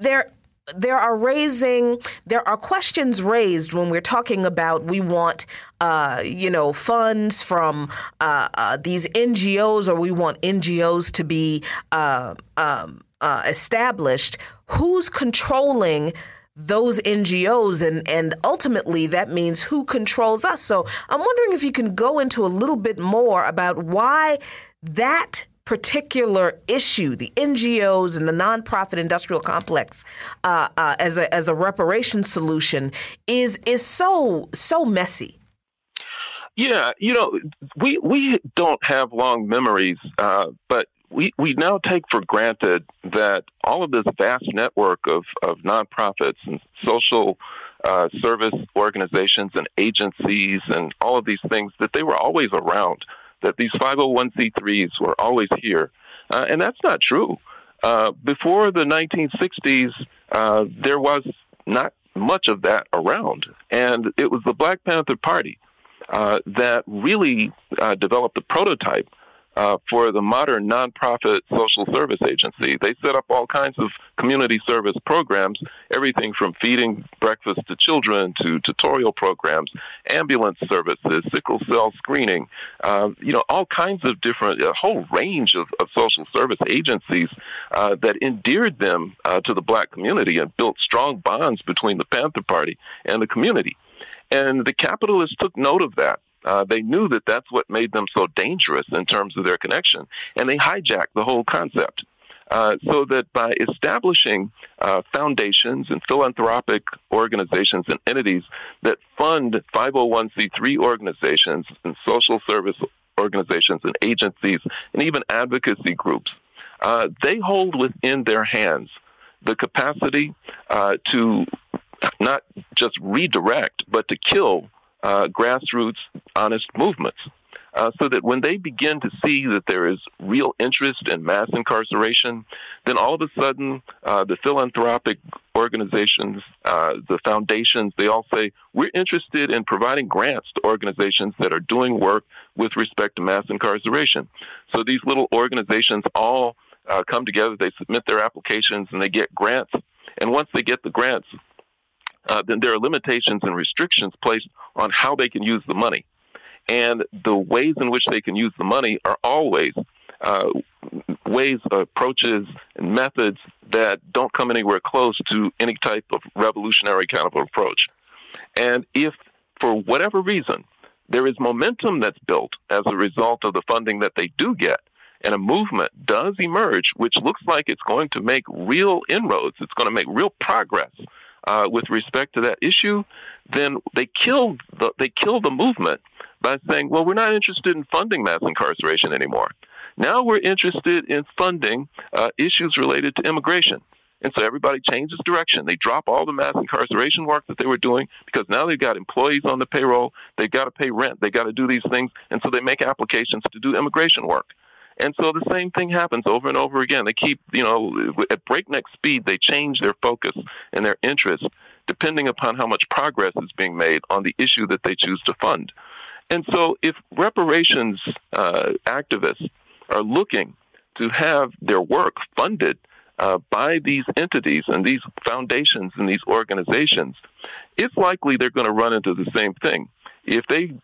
there there are raising there are questions raised when we're talking about we want uh, you know funds from uh, uh, these NGOs or we want NGOs to be uh, um, uh, established. Who's controlling? Those NGOs and and ultimately that means who controls us. So I'm wondering if you can go into a little bit more about why that particular issue, the NGOs and the nonprofit industrial complex, uh, uh, as a as a reparation solution, is is so so messy. Yeah, you know, we we don't have long memories, uh, but we, we now take for granted that all of this vast network of, of nonprofits and social uh, service organizations and agencies and all of these things, that they were always around, that these 501c3s were always here. Uh, and that's not true. Uh, before the 1960s, uh, there was not much of that around. And it was the Black Panther Party uh, that really uh, developed the prototype uh, for the modern nonprofit social service agency. They set up all kinds of community service programs, everything from feeding breakfast to children to tutorial programs, ambulance services, sickle cell screening, uh, you know, all kinds of different, a whole range of, of social service agencies uh, that endeared them uh, to the black community and built strong bonds between the Panther Party and the community. And the capitalists took note of that uh, they knew that that's what made them so dangerous in terms of their connection, and they hijacked the whole concept. Uh, so that by establishing uh, foundations and philanthropic organizations and entities that fund 501c3 organizations and social service organizations and agencies and even advocacy groups, uh, they hold within their hands the capacity uh, to not just redirect, but to kill uh, grassroots honest movements. Uh, so that when they begin to see that there is real interest in mass incarceration, then all of a sudden uh, the philanthropic organizations, uh, the foundations, they all say, we're interested in providing grants to organizations that are doing work with respect to mass incarceration. So these little organizations all uh, come together, they submit their applications, and they get grants. And once they get the grants, uh, then there are limitations and restrictions placed on how they can use the money. And the ways in which they can use the money are always uh, ways, approaches, and methods that don't come anywhere close to any type of revolutionary kind of approach. And if, for whatever reason, there is momentum that's built as a result of the funding that they do get, and a movement does emerge, which looks like it's going to make real inroads, it's going to make real progress uh, with respect to that issue, then they kill the they kill the movement by saying, well, we're not interested in funding mass incarceration anymore. Now we're interested in funding uh, issues related to immigration. And so everybody changes direction. They drop all the mass incarceration work that they were doing because now they've got employees on the payroll. They've got to pay rent. They've got to do these things. And so they make applications to do immigration work. And so the same thing happens over and over again. They keep, you know, at breakneck speed, they change their focus and their interest depending upon how much progress is being made on the issue that they choose to fund. And so if reparations uh, activists are looking to have their work funded uh, by these entities and these foundations and these organizations, it's likely they're going to run into the same thing. If they,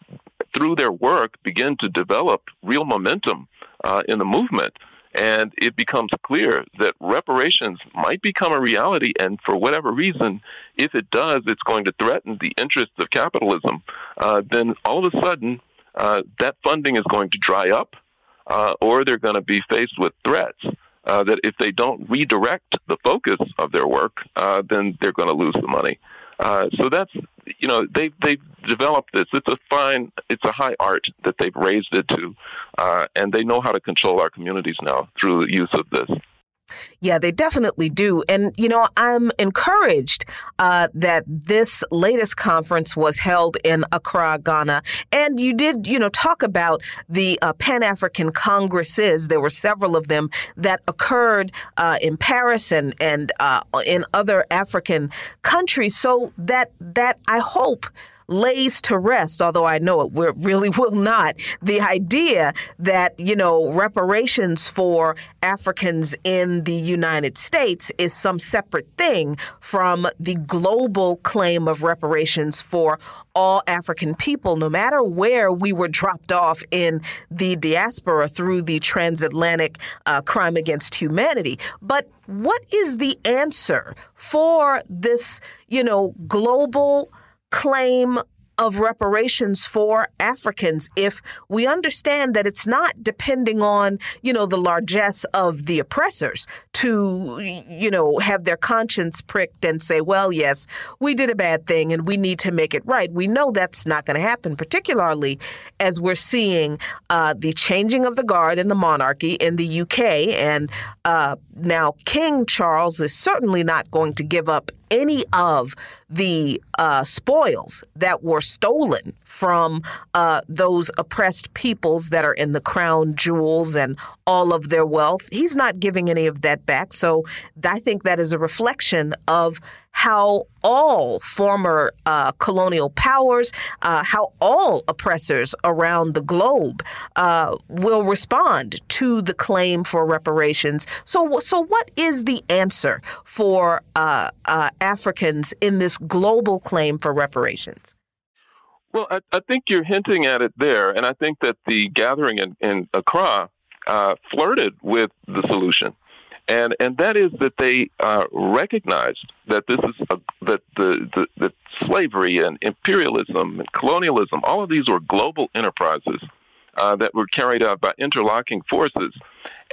through their work, begin to develop real momentum uh, in the movement. And it becomes clear that reparations might become a reality. And for whatever reason, if it does, it's going to threaten the interests of capitalism. Uh, then all of a sudden, uh, that funding is going to dry up, uh, or they're going to be faced with threats uh, that if they don't redirect the focus of their work, uh, then they're going to lose the money. Uh, so that's you know they've they've developed this. It's a fine, it's a high art that they've raised it to, uh, and they know how to control our communities now through the use of this. Yeah, they definitely do. And, you know, I'm encouraged uh, that this latest conference was held in Accra, Ghana. And you did, you know, talk about the uh, Pan African Congresses. There were several of them that occurred uh, in Paris and, and uh, in other African countries. So that, that I hope lays to rest, although I know it really will not, the idea that, you know, reparations for Africans in the United States is some separate thing from the global claim of reparations for all African people, no matter where we were dropped off in the diaspora through the transatlantic uh, crime against humanity. But what is the answer for this, you know, global claim of reparations for Africans if we understand that it's not depending on, you know, the largesse of the oppressors to, you know, have their conscience pricked and say, well, yes, we did a bad thing and we need to make it right. We know that's not going to happen, particularly as we're seeing uh, the changing of the guard in the monarchy in the UK. And uh, now King Charles is certainly not going to give up any of the uh, spoils that were stolen from uh, those oppressed peoples that are in the crown jewels and all of their wealth. He's not giving any of that back. So I think that is a reflection of how all former uh, colonial powers, uh, how all oppressors around the globe uh, will respond to the claim for reparations. So, so what is the answer for uh, uh, Africans in this global claim for reparations? Well, I, I, think you're hinting at it there, and I think that the gathering in, in Accra uh, flirted with the solution and and that is that they uh, recognized that this is a, that the, the slavery and imperialism and colonialism, all of these were global enterprises uh, that were carried out by interlocking forces,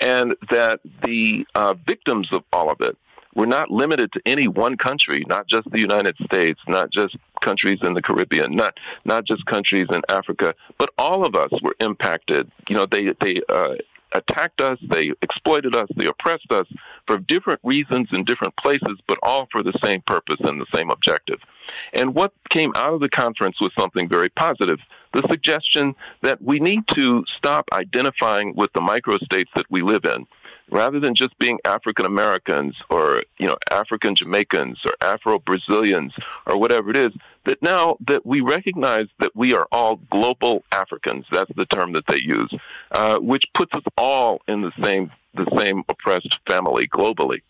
and that the uh, victims of all of it were not limited to any one country, not just the United States, not just countries in the Caribbean, not not just countries in Africa, but all of us were impacted. You know, they they uh, attacked us, they exploited us, they oppressed us for different reasons in different places, but all for the same purpose and the same objective. And what came out of the conference was something very positive the suggestion that we need to stop identifying with the microstates that we live in rather than just being African Americans or you know African Jamaicans or Afro Brazilians or whatever it is, that now that we recognize that we are all global Africans, that's the term that they use, uh, which puts us all in the same the same oppressed family globally.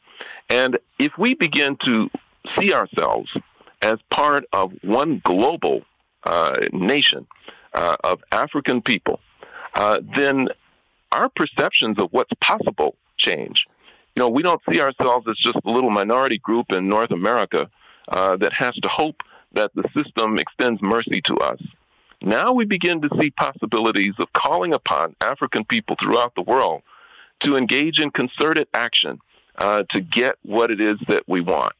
And if we begin to see ourselves as part of one global uh, nation uh, of African people, uh, then our perceptions of what's possible change. You know, we don't see ourselves as just a little minority group in North America uh, that has to hope that the system extends mercy to us. Now we begin to see possibilities of calling upon African people throughout the world to engage in concerted action uh, to get what it is that we want.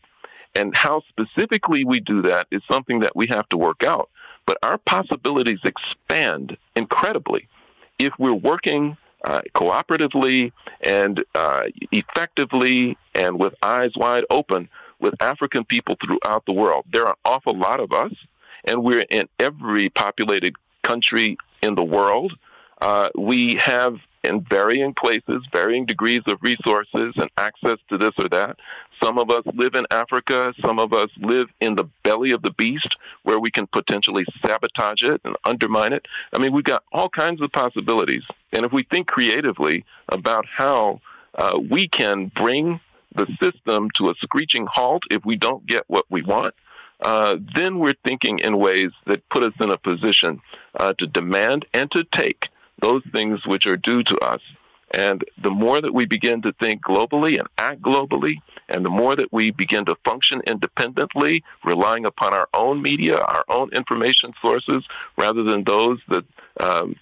And how specifically we do that is something that we have to work out. But our possibilities expand incredibly if we're working uh, cooperatively and uh, effectively and with eyes wide open with African people throughout the world. There are an awful lot of us, and we're in every populated country in the world. Uh, we have in varying places, varying degrees of resources and access to this or that. Some of us live in Africa. Some of us live in the belly of the beast where we can potentially sabotage it and undermine it. I mean, we've got all kinds of possibilities. And if we think creatively about how uh, we can bring the system to a screeching halt if we don't get what we want, uh, then we're thinking in ways that put us in a position uh, to demand and to take those things which are due to us. And the more that we begin to think globally and act globally, and the more that we begin to function independently, relying upon our own media, our own information sources, rather than those that um,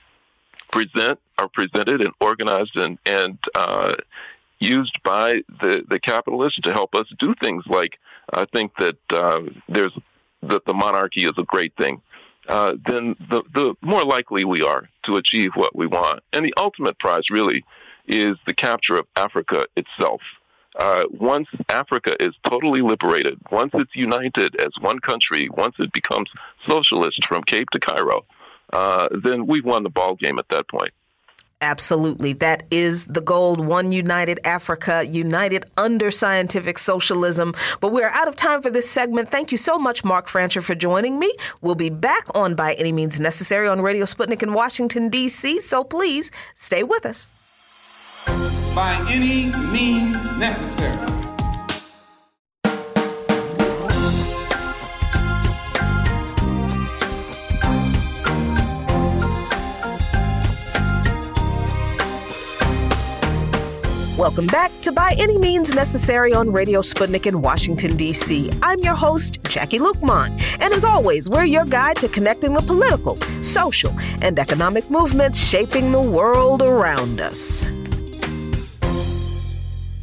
present are presented and organized and, and uh, used by the, the capitalists to help us do things like I think that uh, there's that the monarchy is a great thing uh, then the, the more likely we are to achieve what we want. And the ultimate prize really is the capture of Africa itself. Uh, once Africa is totally liberated, once it's united as one country, once it becomes socialist from Cape to Cairo, uh, then we've won the ball game at that point. Absolutely. That is the goal. One united Africa, united under scientific socialism. But we're out of time for this segment. Thank you so much, Mark Fancher, for joining me. We'll be back on By Any Means Necessary on Radio Sputnik in Washington, D.C. So please stay with us. By any means necessary. Welcome back to By Any Means Necessary on Radio Sputnik in Washington, D.C. I'm your host, Jacquie Luqman. And as always, we're your guide to connecting the political, social, and economic movements shaping the world around us.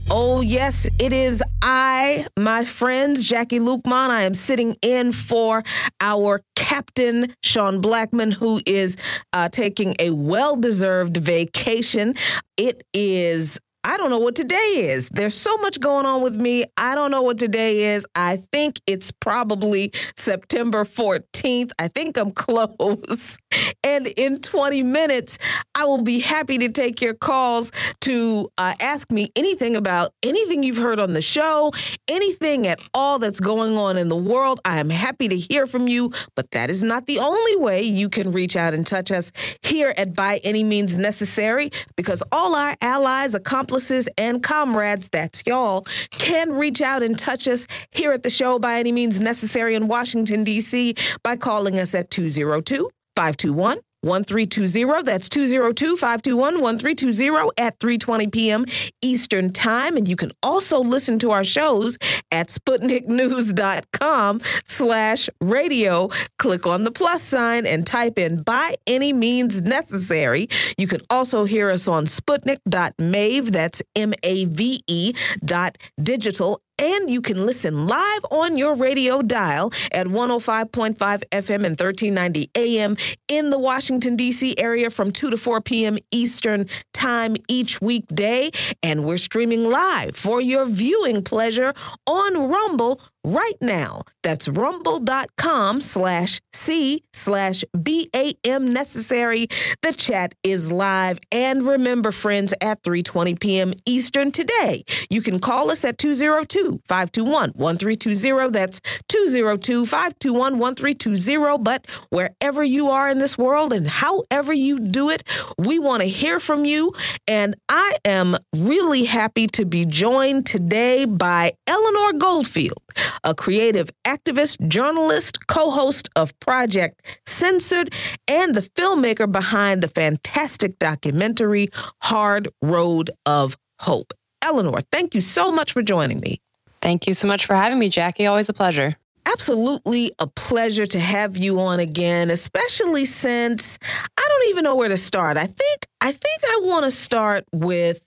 Oh, yes, it is I, my friends, Jacquie Luqman. I am sitting in for our captain, Sean Blackmon, who is uh, taking a well deserved vacation. It is I don't know what today is. There's so much going on with me. I don't know what today is. I think it's probably September 14th. I think I'm close. And in 20 minutes, I will be happy to take your calls to uh, ask me anything about anything you've heard on the show, anything at all that's going on in the world. I am happy to hear from you, but that is not the only way you can reach out and touch us here at By Any Means Necessary, because all our allies, accomplices, and comrades, that's y'all, can reach out and touch us here at the show by any means necessary in Washington, D.C. by calling us at 202 521 1320. That's 202 521 1320 at 3:20 p.m. Eastern Time. And you can also listen to our shows at SputnikNews.com slash radio. Click on the plus sign and type in by any means necessary. You can also hear us on Sputnik.mave. That's M-A-V-E dot digital and you can listen live on your radio dial at 105.5 FM and 1390 AM in the Washington, D.C. area from 2 to 4 p.m. Eastern Time each weekday. And we're streaming live for your viewing pleasure on Rumble right now. That's rumble.com slash C slash BAM necessary. The chat is live. And remember, friends, at 3.20 p.m. Eastern today, you can call us at 202-521-1320. That's 202-521-1320. But wherever you are in this world and however you do it, we want to hear from you. And I am really happy to be joined today by Eleanor Goldfield a creative activist, journalist, co host of Project Censored, and the filmmaker behind the fantastic documentary Hard Road of Hope. Eleanor, thank you so much for joining me. Thank you so much for having me, Jacquie. Always a pleasure. Absolutely a pleasure to have you on again, especially since I don't even know where to start. I think I think I want to start with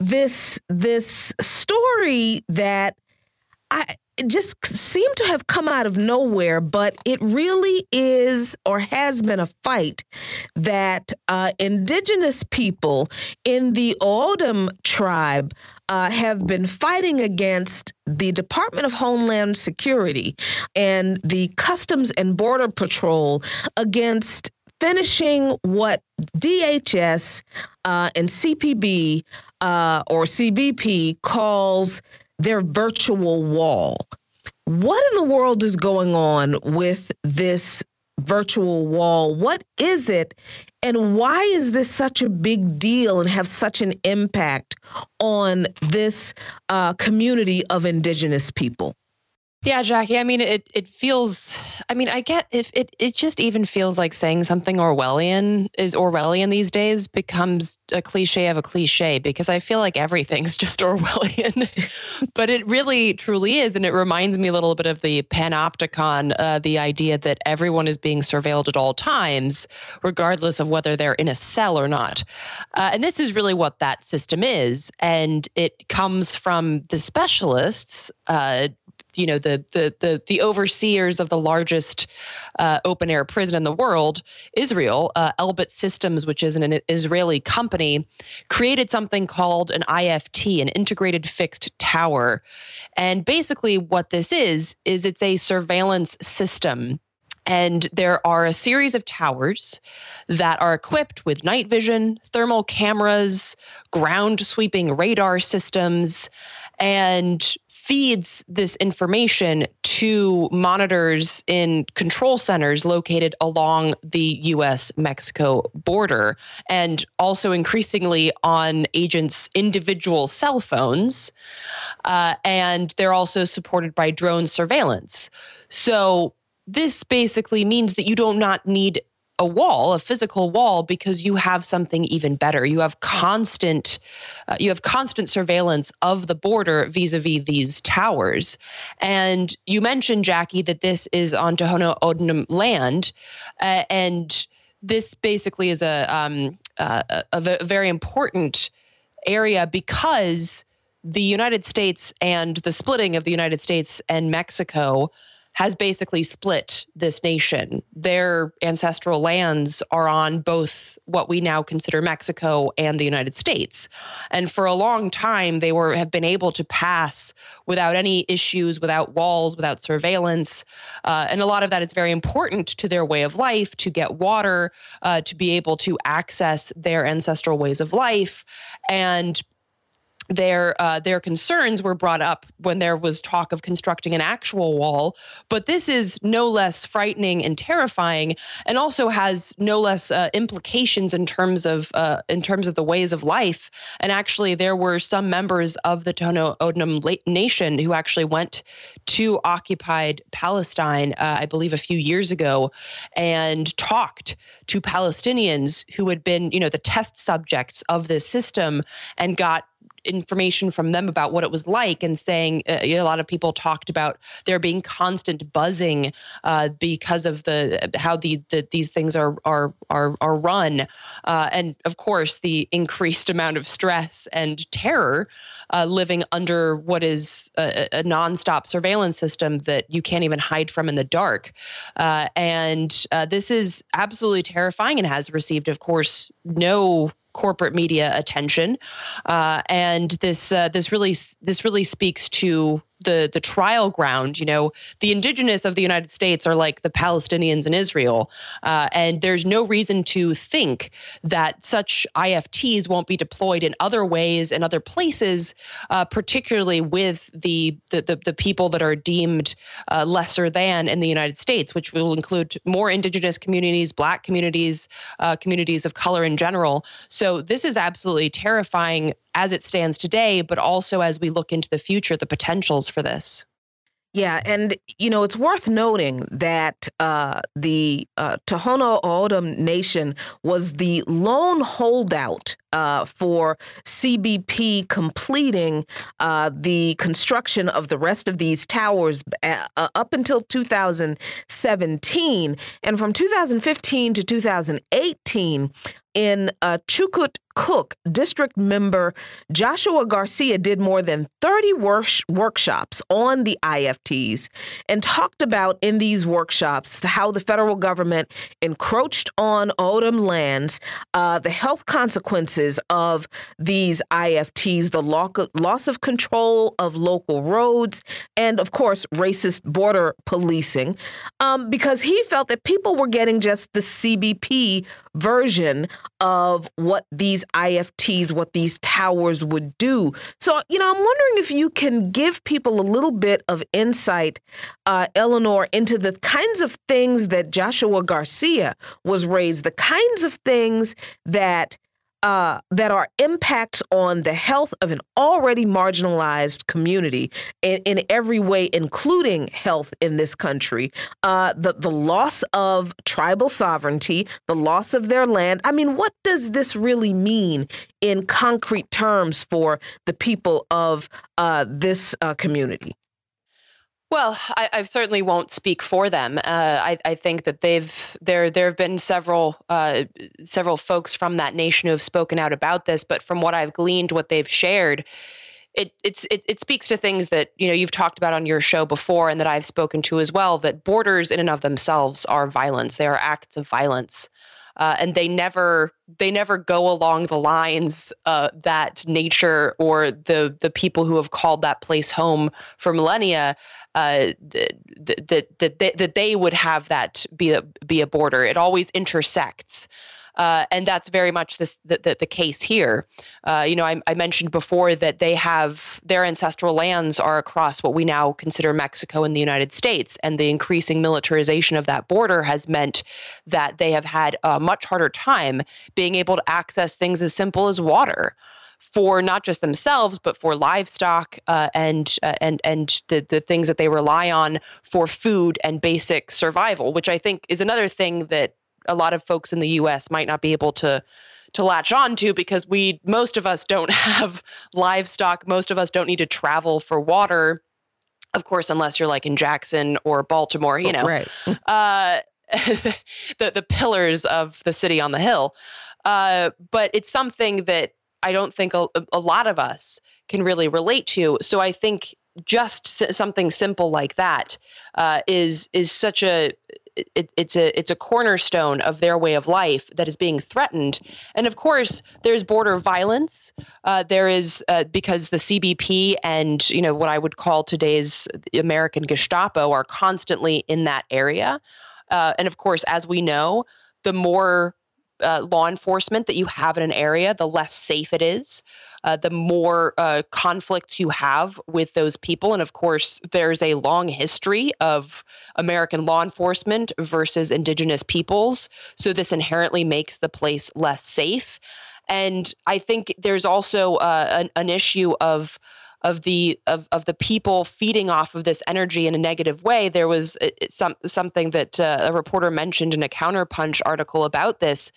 this this story that I just seemed to have come out of nowhere, but it really is or has been a fight that uh, indigenous people in the O'odham tribe uh, have been fighting against the Department of Homeland Security and the Customs and Border Patrol against finishing what DHS uh, and CPB uh, or CBP calls their virtual wall. What in the world is going on with this virtual wall? What is it? And why is this such a big deal and have such an impact on this uh, community of indigenous people? Yeah, Jacquie. I mean, it it feels. I mean, I get if it it just even feels like saying something Orwellian is Orwellian these days becomes a cliche of a cliche because I feel like everything's just Orwellian, but it really truly is, and it reminds me a little bit of the panopticon, uh, the idea that everyone is being surveilled at all times, regardless of whether they're in a cell or not, uh, and this is really what that system is, and it comes from the specialists. Uh, you know the the the, the overseers of the largest uh, open air prison in the world, Israel, uh, Elbit Systems, which is an, an Israeli company, created something called an IFT, an integrated fixed tower, and basically what this is is it's a surveillance system. And there are a series of towers that are equipped with night vision, thermal cameras, ground sweeping radar systems, and feeds this information to monitors in control centers located along the US Mexico border and also increasingly on agents' individual cell phones. Uh, and they're also supported by drone surveillance. So this basically means that you do not need a wall, a physical wall, because you have something even better. You have constant, uh, you have constant surveillance of the border vis-a-vis these towers. And you mentioned Jacquie that this is on Tohono O'odham land, uh, and this basically is a, um, uh, a, a very important area because the United States and the splitting of the United States and Mexico has basically split this nation. Their ancestral lands are on both what we now consider Mexico and the United States. And for a long time they were have been able to pass without any issues, without walls, without surveillance. Uh, and a lot of that is very important to their way of life, to get water, uh, to be able to access their ancestral ways of life. And their uh, their concerns were brought up when there was talk of constructing an actual wall. But this is no less frightening and terrifying, and also has no less uh, implications in terms of uh, in terms of the ways of life. And actually, there were some members of the Tohono O'odham Nation who actually went to occupied Palestine, uh, I believe, a few years ago, and talked to Palestinians who had been, you know, the test subjects of this system, and got information from them about what it was like and saying uh, a lot of people talked about there being constant buzzing uh, because of the how the, the these things are are are, are run. Uh, and of course the increased amount of stress and terror uh, living under what is a, a nonstop surveillance system that you can't even hide from in the dark. Uh, and uh, this is absolutely terrifying and has received of course no corporate media attention, uh, and this uh, this really this really speaks to the the trial ground. You know, the indigenous of the United States are like the Palestinians in Israel, uh, and there's no reason to think that such IFTs won't be deployed in other ways and other places, uh, particularly with the, the the, the people that are deemed uh, lesser than in the United States, which will include more indigenous communities, Black communities, uh, communities of color in general. So this is absolutely terrifying as it stands today, but also as we look into the future, the potentials for this. Yeah, and you know it's worth noting that uh, the uh, Tohono O'odham Nation was the lone holdout uh, for CBP completing uh, the construction of the rest of these towers uh, up until 2017, and from 2015 to 2018, in uh, Chukut Kuk, district member Joshua Garcia did more than 30 work- workshops on the IFTs and talked about in these workshops how the federal government encroached on O'odham lands, uh, the health consequences of these IFTs, the loss of control of local roads, and of course, racist border policing, um, because he felt that people were getting just the CBP version of what these IFTs, what these towers would do. So, you know, I'm wondering if you can give people a little bit of insight, uh, Eleanor, into the kinds of things that Joshua Garcia was raised, the kinds of things that uh, that are impacts on the health of an already marginalized community in, in every way, including health in this country. Uh, the the loss of tribal sovereignty, the loss of their land. I mean, what does this really mean in concrete terms for the people of uh, this uh, community? Well, I, I, certainly won't speak for them. Uh, I, I, think that they've there there have been several uh, several folks from that nation who have spoken out about this. But from what I've gleaned, what they've shared, it it's it, it speaks to things that you know you've talked about on your show before, and that I've spoken to as well. That borders in and of themselves are violence. They are acts of violence. Uh, and they never they never go along the lines uh, that nature or the the people who have called that place home for millennia uh, that that that they, that they would have that be a be a border. It always intersects. Uh, and that's very much this, the, the, the case here. Uh, you know, I, I, mentioned before that they have their ancestral lands are across what we now consider Mexico and the United States, and the increasing militarization of that border has meant that they have had a much harder time being able to access things as simple as water for not just themselves but for livestock uh, and uh, and and the the things that they rely on for food and basic survival, which I think is another thing that a lot of folks in the U.S. might not be able to to latch on to because we most of us don't have livestock most of us don't need to travel for water of course unless you're like in jackson or baltimore you know right. uh, the the pillars of the city on the hill uh, but it's something that I don't think a, a lot of us can really relate to. So I think just something simple like that uh, is is such a it, it's a it's a cornerstone of their way of life that is being threatened, and of course there's border violence. Uh, there is uh, because the CBP and you know what I would call today's American Gestapo are constantly in that area, uh, and of course as we know, the more uh, law enforcement that you have in an area, the less safe it is. Uh, the more uh, conflicts you have with those people. And of course, there's a long history of American law enforcement versus indigenous peoples. So this inherently makes the place less safe. And I think there's also uh, an, an issue of of the of, of the people feeding off of this energy in a negative way. There was uh, some something that uh, a reporter mentioned in a counterpunch article about this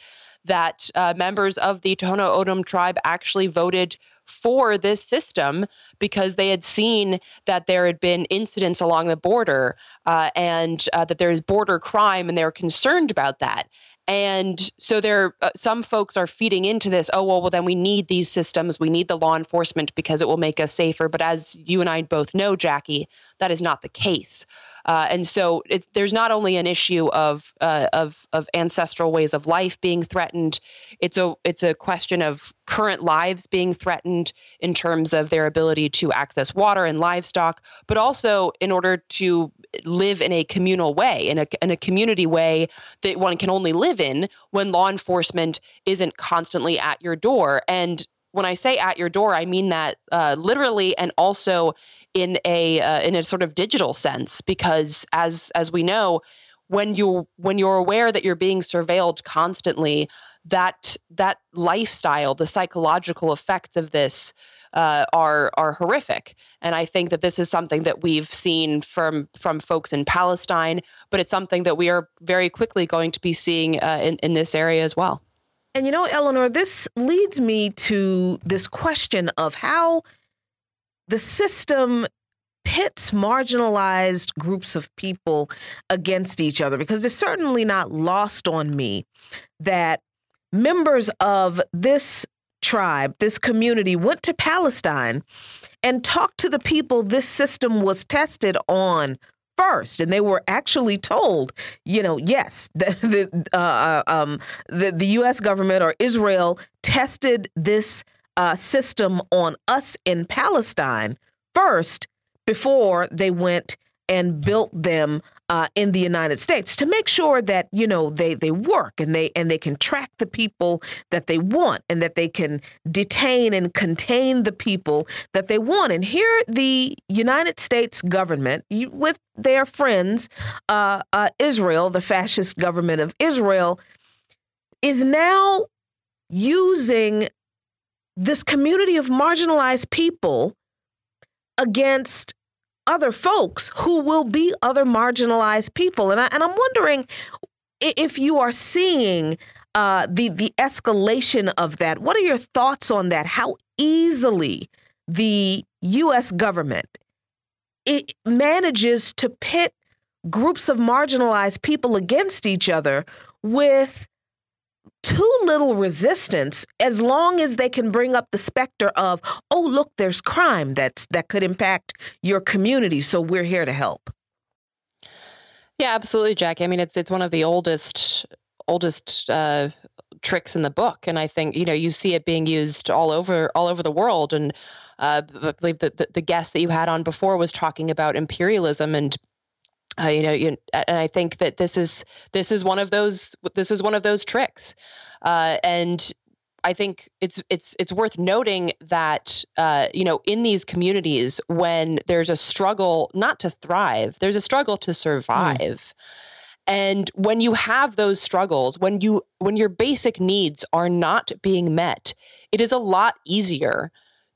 that uh, members of the Tohono O'odham tribe actually voted for this system because they had seen that there had been incidents along the border uh, and uh, that there is border crime and they were concerned about that and so there uh, some folks are feeding into this oh well well then we need these systems. We need the law enforcement because it will make us safer. But as you and i both know jacquie that is not the case uh, and so there's not only an issue of uh, of of ancestral ways of life being threatened. It's a it's a question of current lives being threatened in terms of their ability to access water and livestock, but also in order to live in a communal way, in a in a community way that one can only live in when law enforcement isn't constantly at your door and when I say at your door, I mean that uh, literally and also in a uh, in a sort of digital sense because as as we know when you when you're aware that you're being surveilled constantly that that lifestyle the psychological effects of this uh, are are horrific. And i think that this is something that we've seen from from folks in palestine but it's something that we are very quickly going to be seeing uh, in, in this area as well. And you know eleanor this leads me to this question of how the system pits marginalized groups of people against each other because it's certainly not lost on me that members of this tribe, this community went to Palestine and talked to the people this system was tested on first. And they were actually told you know yes the the, uh, uh um, the, the US government or Israel tested this uh, system on us in Palestine first before they went and built them uh, in the United States to make sure that you know they they work and they and they can track the people that they want and that they can detain and contain the people that they want. And here, the United States government, with their friends, uh, uh, Israel, the fascist government of Israel, is now using this community of marginalized people against other folks who will be other marginalized people. And, I, and I'm wondering if you are seeing uh, the, the escalation of that. What are your thoughts on that? How easily the U.S. government it manages to pit groups of marginalized people against each other with too little resistance as long as they can bring up the specter of oh look there's crime that's that could impact your community so we're here to help. Yeah absolutely jacquie. I mean it's it's one of the oldest oldest uh, tricks in the book and i think you know you see it being used all over all over the world and uh, I believe that the, the guest that you had on before was talking about imperialism and uh, you know, you, and I think that this is this is one of those this is one of those tricks, uh, and I think it's it's it's worth noting that uh, you know in these communities when there's a struggle not to thrive, there's a struggle to survive. Mm. And when you have those struggles, when you when your basic needs are not being met, it is a lot easier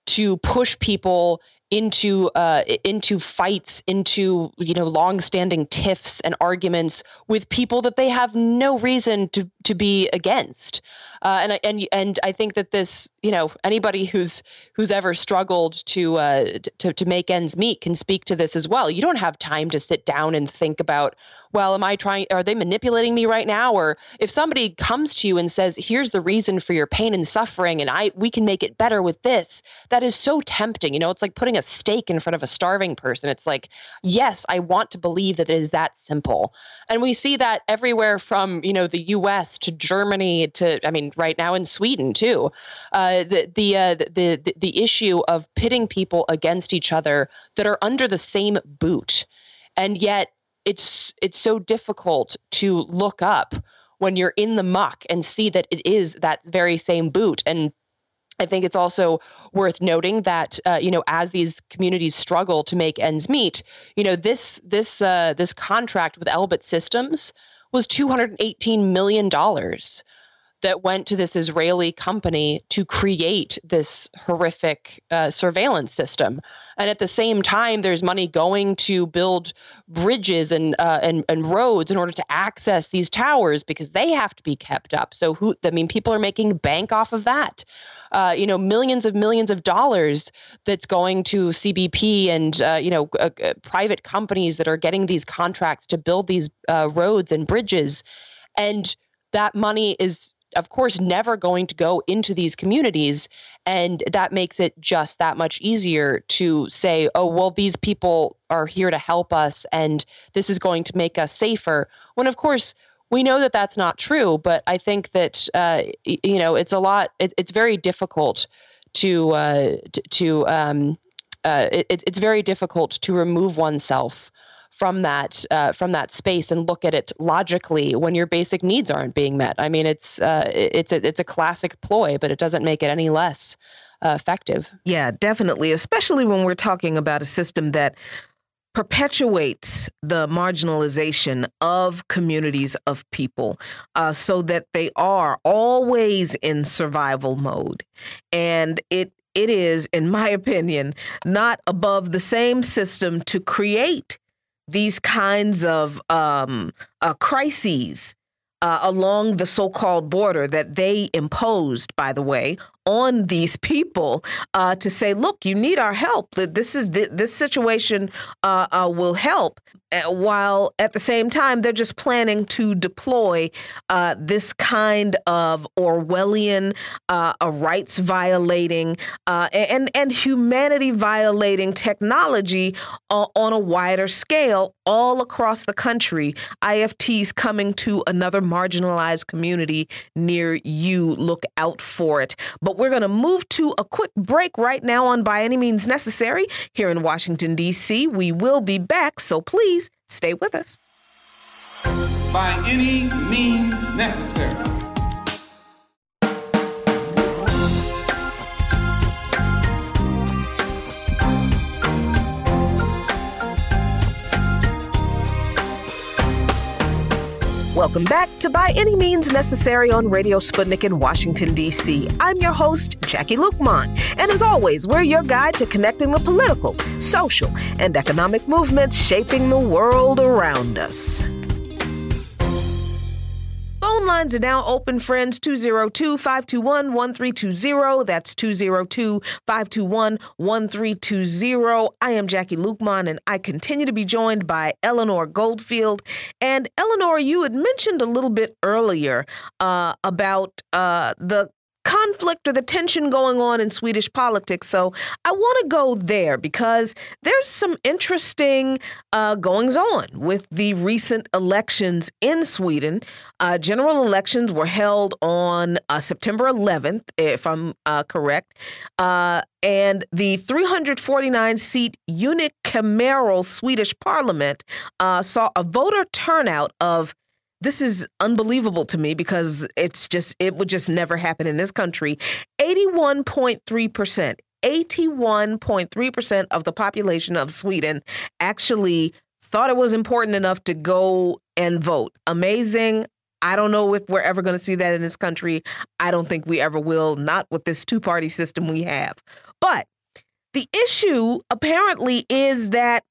to push people into uh, into fights, into you know long-standing tiffs and arguments with people that they have no reason to to be against. Uh, and I, and and I think that this you know anybody who's who's ever struggled to uh, to to make ends meet can speak to this as well. You don't have time to sit down and think about well, am I trying, are they manipulating me right now? Or if somebody comes to you and says, here's the reason for your pain and suffering, and I, we can make it better with this, that is so tempting. You know, it's like putting a steak in front of a starving person. It's like, yes, I want to believe that it is that simple. And we see that everywhere from, you know, the US to Germany to, I mean, right now in Sweden too. Uh, the, the, uh, the, the, the issue of pitting people against each other that are under the same boot. And yet it's it's so difficult to look up when you're in the muck and see that it is that very same boot. And I think it's also worth noting that uh, you know as these communities struggle to make ends meet, you know this this uh, this contract with Elbit Systems was 218 million dollars that went to this Israeli company to create this horrific uh, surveillance system. And at the same time, there's money going to build bridges and, uh, and and roads in order to access these towers because they have to be kept up. So who? I mean, people are making bank off of that. Uh, you know, millions of millions of dollars that's going to CBP and uh, you know uh, uh, private companies that are getting these contracts to build these uh, roads and bridges, and that money is of course, never going to go into these communities. And that makes it just that much easier to say, oh, well, these people are here to help us and this is going to make us safer. When, of course, we know that that's not true. But I think that, uh, you know, it's a lot, it, it's very difficult to, uh, to, um, uh, it, it's very difficult to remove oneself from that uh, from that space and look at it logically when your basic needs aren't being met. I mean, it's uh, it's a it's a classic ploy, but it doesn't make it any less uh, effective. Yeah, definitely, especially when we're talking about a system that perpetuates the marginalization of communities of people uh, so that they are always in survival mode and it it is in my opinion not above the same system to create these kinds of um, uh, crises uh, along the so called border that they imposed, by the way, on these people uh, to say, look, you need our help. This is this situation uh, uh, will help. Uh, while at the same time they're just planning to deploy uh, this kind of Orwellian, uh, rights violating and and humanity violating technology on a wider scale all across the country. IFTs coming to another marginalized community near you. Look out for it. But we're going to move to a quick break right now on By Any Means Necessary here in Washington, D.C. We will be back, so please stay with us. By any means necessary. Welcome back to By Any Means Necessary on Radio Sputnik in Washington, D.C. I'm your host, Jacquie Luqman. And as always, we're your guide to connecting the political, social, and economic movements shaping the world around us. Phone lines are now open, friends. 202 521 1320. That's 202 521 1320. I am Jacquie Luqman, and I continue to be joined by Eleanor Goldfield. And Eleanor, you had mentioned a little bit earlier uh, about uh, the conflict or the tension going on in Swedish politics. So I want to go there because there's some interesting uh, goings on with the recent elections in Sweden. Uh, general elections were held on uh, September 11th, if I'm uh, correct. Uh, and the 349 seat unicameral Swedish parliament uh, saw a voter turnout of this is unbelievable to me because it's just it would just never happen in this country 81.3% 81.3% of the population of Sweden actually thought it was important enough to go and vote amazing I don't know if we're ever going to see that in this country. I don't think we ever will, not with this two party system we have. But the issue apparently is that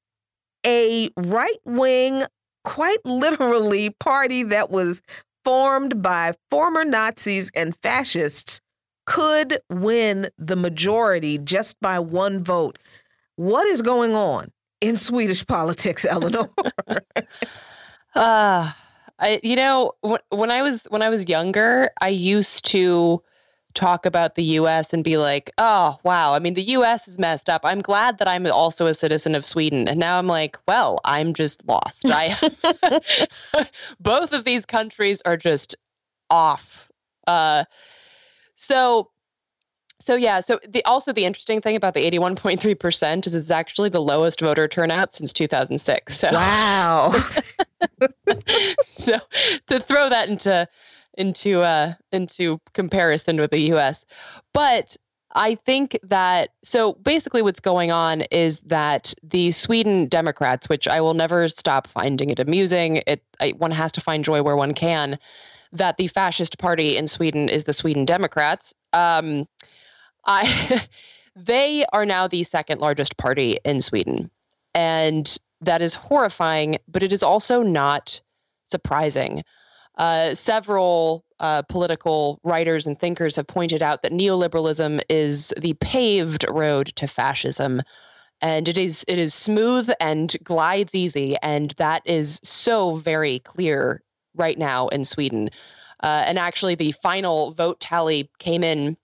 a right wing quite literally party that was formed by former Nazis and fascists could win the majority just by one vote. What is going on in Swedish politics, Eleanor? uh, I you know when I was when I was younger, I used to talk about the US and be like, oh, wow, I mean, the US is messed up. I'm glad that I'm also a citizen of Sweden. And now I'm like, well, I'm just lost. I both of these countries are just off. Uh, so So yeah, so the also the interesting thing about the 81.3% is it's actually the lowest voter turnout since 2006. So Wow. so to throw that into into uh into comparison with the US. But I think that so basically what's going on is that the Sweden Democrats, which I will never stop finding it amusing, it I, one has to find joy where one can, that the fascist party in Sweden is the Sweden Democrats. Um, I they are now the second largest party in Sweden. And that is horrifying, but it is also not surprising. Uh, several uh, political writers and thinkers have pointed out that neoliberalism is the paved road to fascism, and it is it is smooth and glides easy, and that is so very clear right now in Sweden. Uh, and actually, the final vote tally came in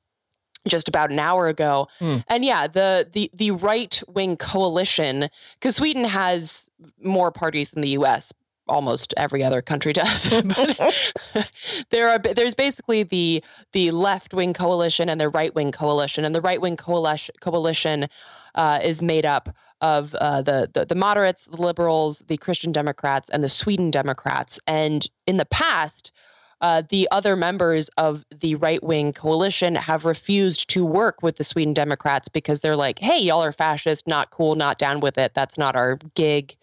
just about an hour ago. Mm. And yeah, the the the right wing coalition because Sweden has more parties than the U.S. Almost every other country does. but there are there's basically the the left wing coalition and the right wing coalition, and the right wing coalition coalition uh, is made up of uh, the, the the moderates, the liberals, the Christian Democrats, and the Sweden Democrats. And in the past, uh, the other members of the right wing coalition have refused to work with the Sweden Democrats because they're like, hey, y'all are fascist, not cool, not down with it. That's not our gig.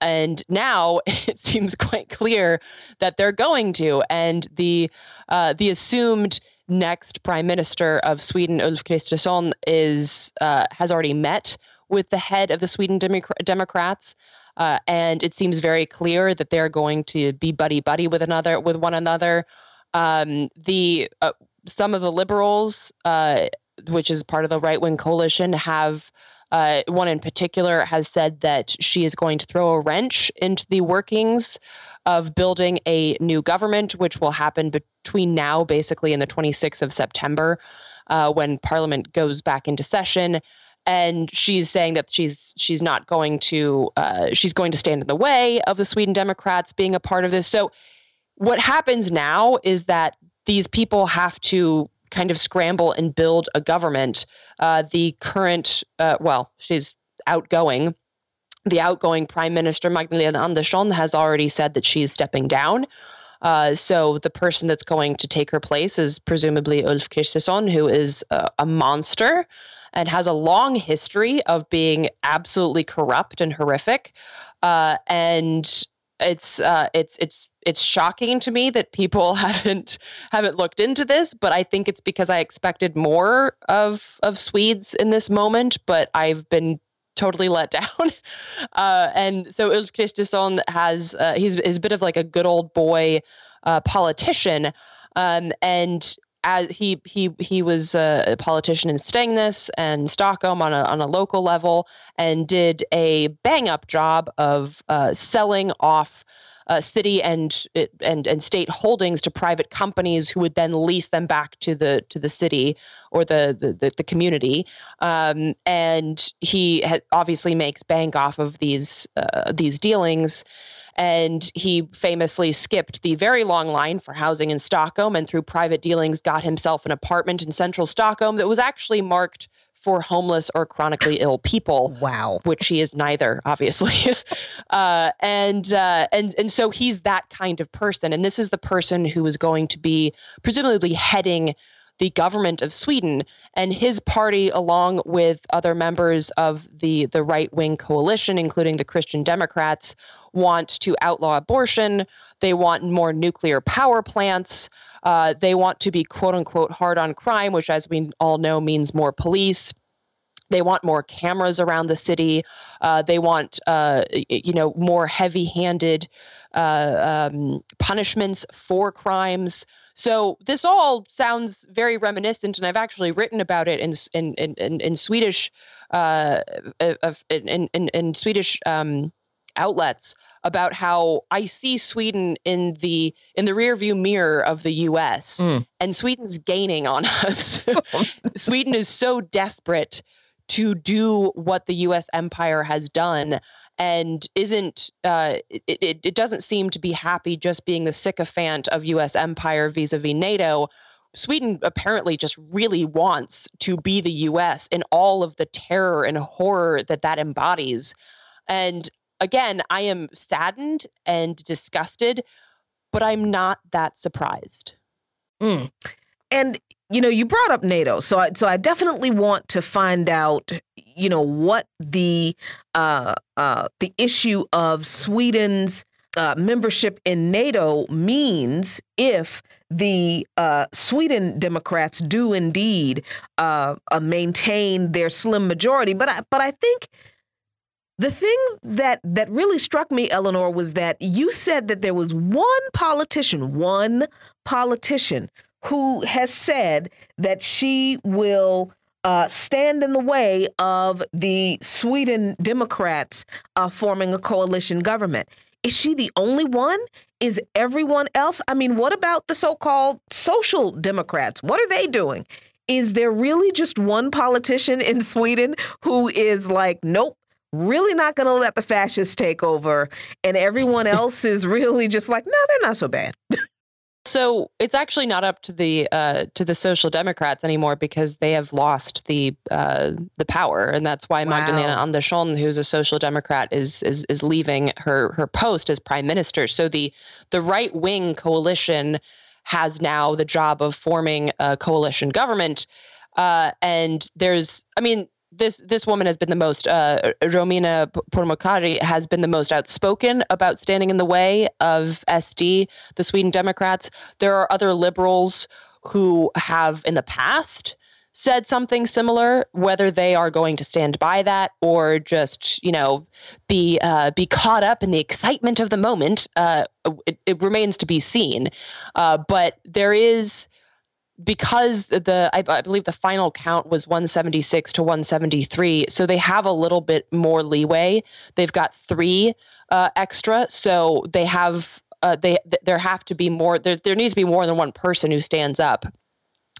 And now it seems quite clear that they're going to. And the uh, the assumed next prime minister of Sweden, Ulf Kristersson, is uh, has already met with the head of the Sweden Demo- Democrats. Uh, and it seems very clear that they're going to be buddy buddy with another with one another. Um, the uh, some of the liberals, uh, which is part of the right wing coalition, have uh, one in particular has said that she is going to throw a wrench into the workings of building a new government, which will happen between now, basically, in the 26th of September, uh, when Parliament goes back into session and she's saying that she's she's not going to uh, she's going to stand in the way of the Sweden Democrats being a part of this. So what happens now is that these people have to kind of scramble and build a government. Uh, the current, uh, well, she's outgoing. The outgoing Prime Minister Magdalena Andersson has already said that she's stepping down. Uh, so the person that's going to take her place is presumably Ulf Kristersson, who is a monster and has a long history of being absolutely corrupt and horrific. Uh, and it's uh, it's it's it's shocking to me that people haven't haven't looked into this, but I think it's because I expected more of of Swedes in this moment, but I've been totally let down. Uh, and so Ulf Kristersson has uh, he's he's a bit of like a good old boy uh, politician. Um, and as he he he was a politician in Strängnäs and Stockholm on a on a local level, and did a bang up job of uh, selling off. Uh, city and and and state holdings to private companies who would then lease them back to the to the city or the the, the community. Um, and he obviously makes bank off of these uh, these dealings. And he famously skipped the very long line for housing in Stockholm and through private dealings got himself an apartment in central Stockholm that was actually marked for homeless or chronically ill people. Wow. Which he is neither, obviously. uh, and uh, and and so he's that kind of person. And this is the person who is going to be presumably heading the government of Sweden and his party, along with other members of the the right wing coalition, including the Christian Democrats, want to outlaw abortion. They want more nuclear power plants. Uh, they want to be quote unquote hard on crime, which, as we all know, means more police. They want more cameras around the city. Uh, they want, uh, you know, more heavy-handed uh, um, punishments for crimes. So this all sounds very reminiscent, and I've actually written about it in in in, in Swedish, uh, in, in, in Swedish um, outlets about how I see Sweden in the in the rearview mirror of the US mm. and Sweden's gaining on us. Sweden is so desperate to do what the US empire has done and isn't uh, it, it, it doesn't seem to be happy just being the sycophant of US empire vis-a-vis NATO Sweden apparently just really wants to be the US in all of the terror and horror that that embodies. And again, I am saddened and disgusted, but I'm not that surprised. Mm. And you know, you brought up NATO, so I, so I definitely want to find out, you know, what the uh, uh, the issue of Sweden's uh, membership in NATO means if the uh, Sweden Democrats do indeed uh, uh, maintain their slim majority. But I, but I think the thing that that really struck me, Eleanor, was that you said that there was one politician, one politician who has said that she will uh, stand in the way of the Sweden Democrats uh, forming a coalition government. Is she the only one? Is everyone else? I mean, what about the so called social democrats? What are they doing? Is there really just one politician in Sweden who is like, nope, really not going to let the fascists take over? And everyone else is really just like, no, they're not so bad. So it's actually not up to the uh, to the Social Democrats anymore because they have lost the uh, the power, and that's why wow. Magdalena Andersson, who's a Social Democrat, is is is leaving her her post as prime minister. So the the right wing coalition has now the job of forming a coalition government, uh, and there's, I mean, this this woman has been the most uh, Romina Pourmokhtari has been the most outspoken about standing in the way of SD, the Sweden Democrats. There are other liberals who have in the past said something similar. Whether they are going to stand by that or just you know be uh, be caught up in the excitement of the moment, uh, it, it, remains to be seen. Uh, but there is because the I, I, believe the final count was 176 to 173 so they have a little bit more leeway. They've got three uh, extra so they have uh, they there have to be more there, there needs to be more than one person who stands up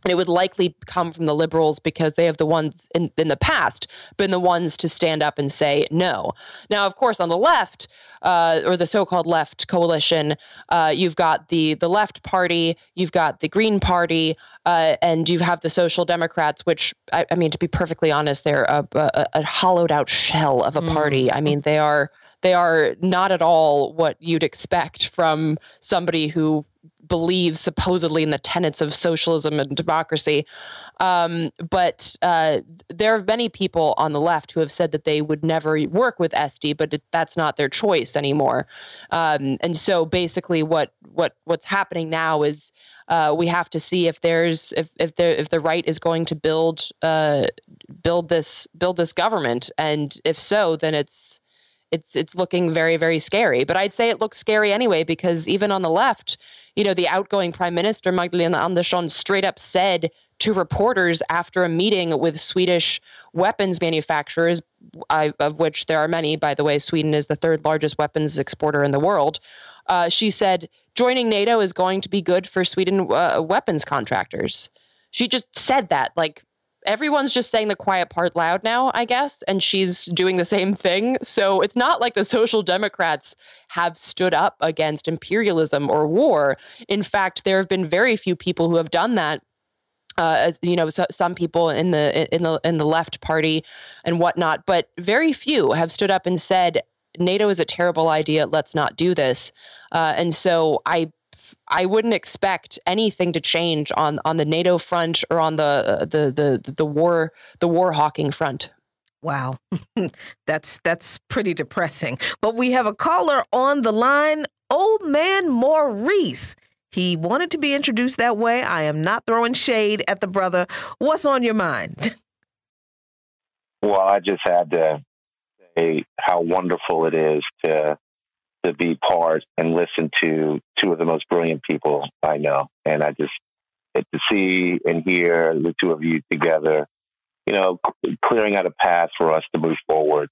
and it would likely come from the liberals because they have the ones in, in the past been the ones to stand up and say no. Now, of course, on the left, uh, or the so-called left coalition, uh, you've got the the left party, you've got the Green Party, uh, and you have the Social Democrats, which I, I mean, to be perfectly honest, they're a, a, a hollowed out shell of a party. Mm. I mean, they are they are not at all what you'd expect from somebody who believes supposedly in the tenets of socialism and democracy. Um, but uh, there are many people on the left who have said that they would never work with SD, but it, that's not their choice anymore. Um, and so basically, what what what's happening now is. Uh, we have to see if there's if if there if the right is going to build uh, build this build this government, and if so, then it's it's it's looking very very scary. But I'd say it looks scary anyway because even on the left, you know, the outgoing prime minister Magdalena Andersson straight up said to reporters after a meeting with Swedish weapons manufacturers, I, of which there are many, by the way, Sweden is the third largest weapons exporter in the world. Uh, she said joining NATO is going to be good for Sweden uh, weapons contractors. She just said that like everyone's just saying the quiet part loud now, I guess, and she's doing the same thing. So it's not like the social democrats have stood up against imperialism or war. In fact, there have been very few people who have done that. Uh, you know, so, some people in the in the in the left party and whatnot, but very few have stood up and said NATO is a terrible idea. Let's not do this. Uh, and so I I wouldn't expect anything to change on on the NATO front or on the the the the war the war hawking front. Wow. that's that's pretty depressing. But we have a caller on the line, old man Maurice. He wanted to be introduced that way. I am not throwing shade at the brother. What's on your mind? Well, I just had to say how wonderful it is to to be part and listen to two of the most brilliant people I know. And I just to see and hear the two of you together, you know, clearing out a path for us to move forward.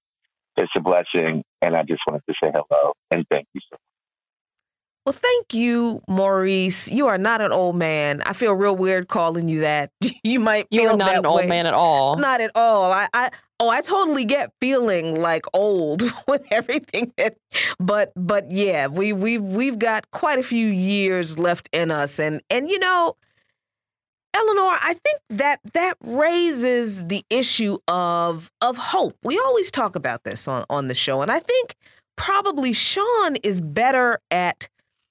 It's a blessing. And I just wanted to say hello and thank you so much. Well, thank you, Maurice. You are not an old man. I feel real weird calling you that. You might feel You're not an way. old man at all. Not at all. I, I oh, I totally get feeling like old with everything that but but yeah, we we we've got quite a few years left in us and and you know, Eleanor, I think that that raises the issue of of hope. We always talk about this on, on the show, and I think probably Sean is better at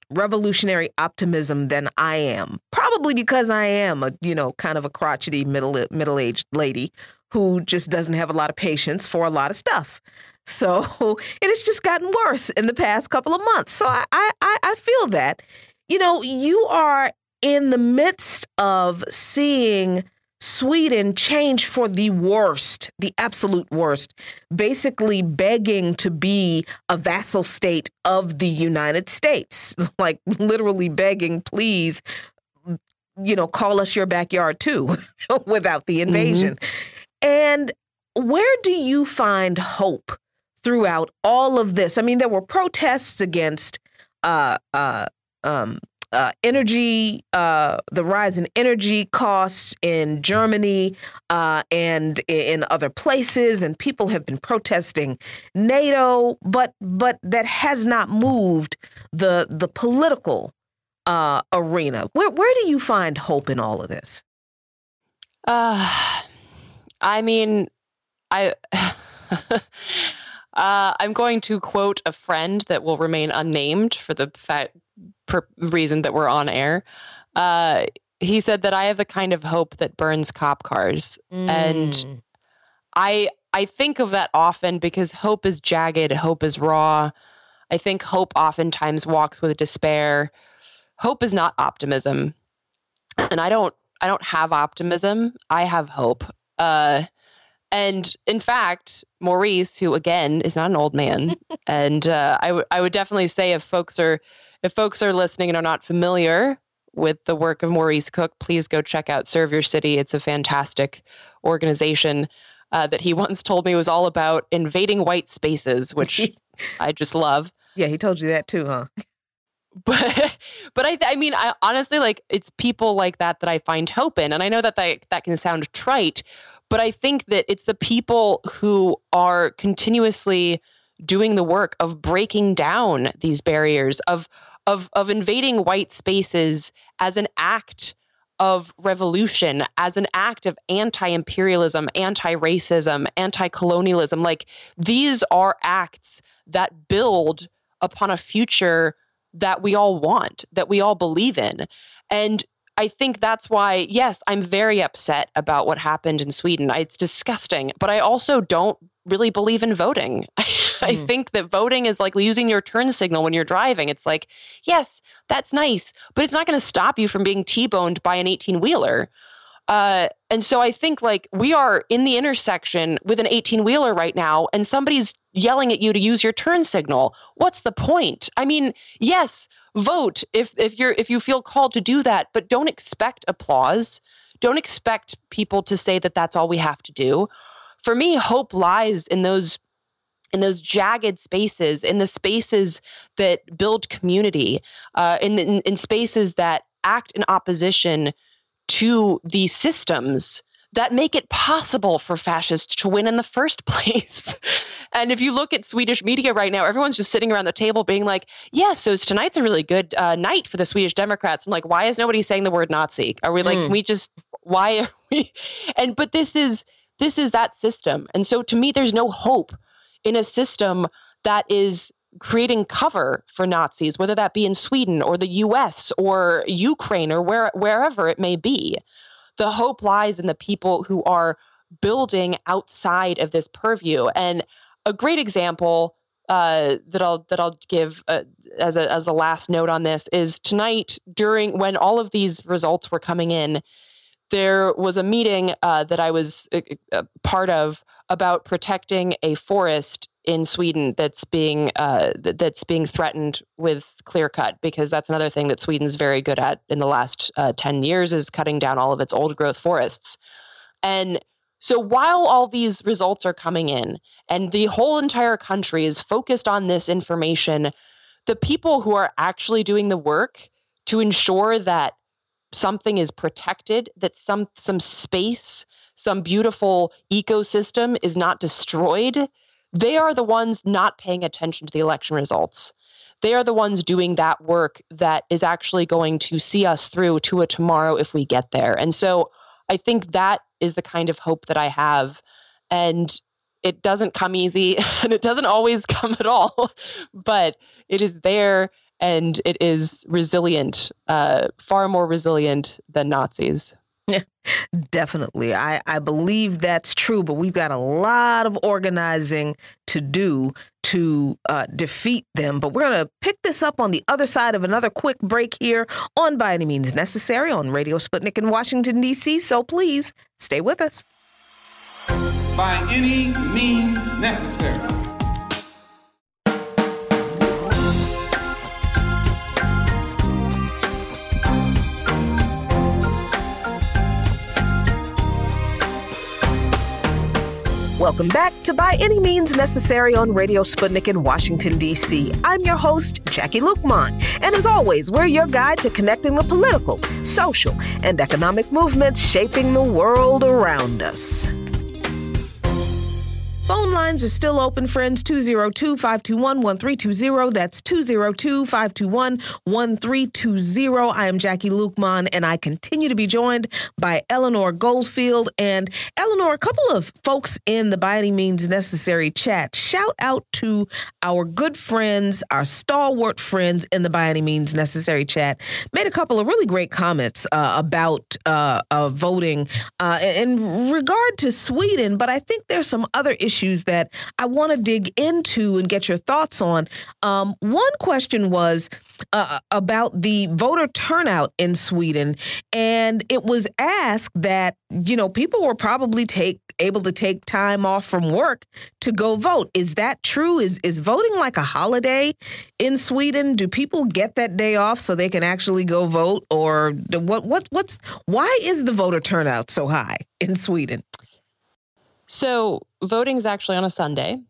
revolutionary optimism than I am. Probably because I am a, you know, kind of a crotchety middle middle-aged lady who just doesn't have a lot of patience for a lot of stuff. So it has just gotten worse in the past couple of months. So I I, I feel that. You know, you are in the midst of seeing Sweden change for the worst, the absolute worst, basically begging to be a vassal state of the United States, like literally begging, please, you know, call us your backyard too, without the invasion. Mm-hmm. And where do you find hope throughout all of this? I mean, there were protests against uh, uh, um, uh, energy, uh, the rise in energy costs in Germany uh, and in other places, and people have been protesting NATO, but but that has not moved the the political uh, arena. Where where do you find hope in all of this? Uh, I mean, I. Uh, I'm going to quote a friend that will remain unnamed for the fact per reason that we're on air. Uh, he said that I have the kind of hope that burns cop cars, mm. and I I think of that often because hope is jagged, hope is raw. I think hope oftentimes walks with despair. Hope is not optimism, and I don't I don't have optimism. I have hope. Uh, and in fact, Maurice, who again is not an old man, and uh, I, w- I would definitely say if folks are if folks are listening and are not familiar with the work of Maurice Cook, please go check out Serve Your City. It's a fantastic organization uh, that he once told me was all about invading white spaces, which I just love. Yeah, he told you that too, huh? But but I I mean I honestly like it's people like that that I find hope in, and I know that that that can sound trite, but I think that it's the people who are continuously doing the work of breaking down these barriers of of of invading white spaces as an act of revolution as an act of anti-imperialism, anti-racism, anti-colonialism like these are acts that build upon a future that we all want, that we all believe in. And I think that's why, yes, I'm very upset about what happened in Sweden. It's disgusting, but I also don't really believe in voting. I mm. think that voting is like using your turn signal when you're driving. It's like, yes, that's nice, but it's not going to stop you from being T boned by an 18 wheeler. Uh, and so I think like we are in the intersection with an 18 wheeler right now, and somebody's yelling at you to use your turn signal. What's the point? I mean, yes, vote if if you're if you feel called to do that, but don't expect applause. Don't expect people to say that that's all we have to do. For me, hope lies in those in those jagged spaces, in the spaces that build community, uh, in, in, in spaces that act in opposition to the systems that make it possible for fascists to win in the first place. and if you look at Swedish media right now, everyone's just sitting around the table being like, yeah, so tonight's a really good uh, night for the Swedish Democrats. I'm like, why is nobody saying the word Nazi? Are we like, mm. can we just, why are we? And, but this is, this is that system. And so to me, there's no hope in a system that is creating cover for Nazis, whether that be in Sweden or the US or Ukraine or where, wherever it may be. The hope lies in the people who are building outside of this purview. And a great example uh, that I'll that I'll give uh, as a as a last note on this is tonight during when all of these results were coming in, there was a meeting uh, that I was a, uh, a part of about protecting a forest in Sweden that's being uh, that's being threatened with clear cut because that's another thing that Sweden's very good at in the last uh, ten years is cutting down all of its old growth forests, and so while all these results are coming in and the whole entire country is focused on this information, the people who are actually doing the work to ensure that something is protected, that some some space some beautiful ecosystem is not destroyed, they are the ones not paying attention to the election results. they are the ones doing that work that is actually going to see us through to a tomorrow if we get there. And so I think that is the kind of hope that I have. And it doesn't come easy and it doesn't always come at all, but it is there and it is resilient, uh, far more resilient than Nazis. Definitely. I, I believe that's true, but we've got a lot of organizing to do to uh, defeat them. But we're going to pick this up on the other side of another quick break here on By Any Means Necessary on Radio Sputnik in Washington, D.C. So please stay with us. By any means necessary. Welcome back to By Any Means Necessary on Radio Sputnik in Washington, D.C. I'm your host, Jacquie Luqman. And as always, we're your guide to connecting the political, social, and economic movements shaping the world around us. Phone lines are still open, friends. 202 521 1320. That's 202 521 1320. I am Jacquie Luqman, and I continue to be joined by Eleanor Goldfield. And Eleanor, a couple of folks in the By Any Means Necessary chat, shout out to our good friends, our stalwart friends in the By Any Means Necessary chat, made a couple of really great comments uh, about uh, uh, voting uh, in regard to Sweden, but I think there's some other issues issues that I want to dig into and get your thoughts on. Um, one question was uh, about the voter turnout in Sweden, and it was asked that you know people were probably take able to take time off from work to go vote. Is that true? Is is voting like a holiday in Sweden? Do people get that day off so they can actually go vote, or what? What? What's why is the voter turnout so high in Sweden? So voting is actually on a Sunday.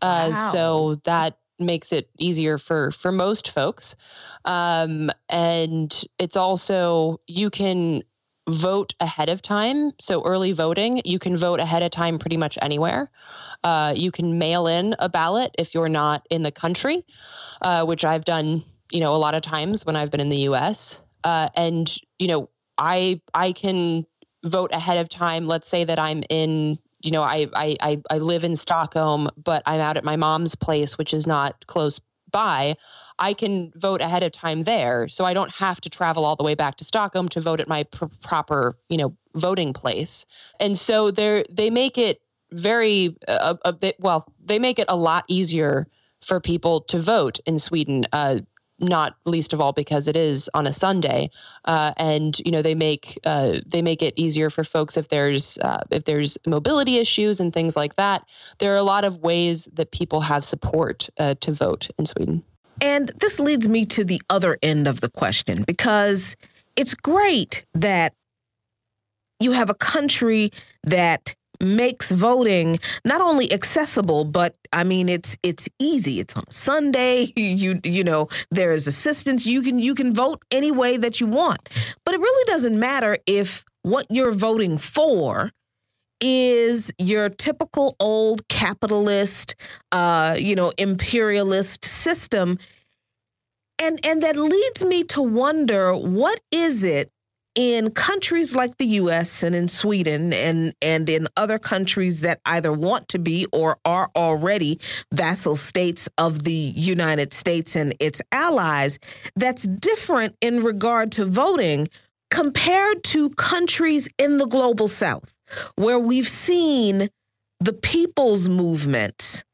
Uh, wow. So that makes it easier for for most folks. Um, and it's also you can vote ahead of time. So early voting you can vote ahead of time pretty much anywhere. Uh, you can mail in a ballot if you're not in the country uh, which i've done you know a lot of times when i've been in the us uh, and you know i i can vote ahead of time. Let's say that i'm in you know, I, I, I live in Stockholm, but I'm out at my mom's place, which is not close by. I can vote ahead of time there, so I don't have to travel all the way back to Stockholm to vote at my pr- proper, you know, voting place. And so they they make it very uh, a bit well. They make it a lot easier for people to vote in Sweden. Uh, not least of all because it is on a Sunday, uh, and you know they make uh, they make it easier for folks if there's uh, if there's mobility issues and things like that. There are a lot of ways that people have support uh, to vote in Sweden. And this leads me to the other end of the question because it's great that you have a country that makes voting not only accessible but i mean it's it's easy. It's on sunday. You you know there is assistance. You can you can vote any way that you want. But it really doesn't matter if what you're voting for is your typical old capitalist uh you know imperialist system. And and that leads me to wonder what is it in countries like the US and in Sweden and, and in other countries that either want to be or are already vassal states of the United States and its allies, that's different in regard to voting compared to countries in the global south, where we've seen the people's movements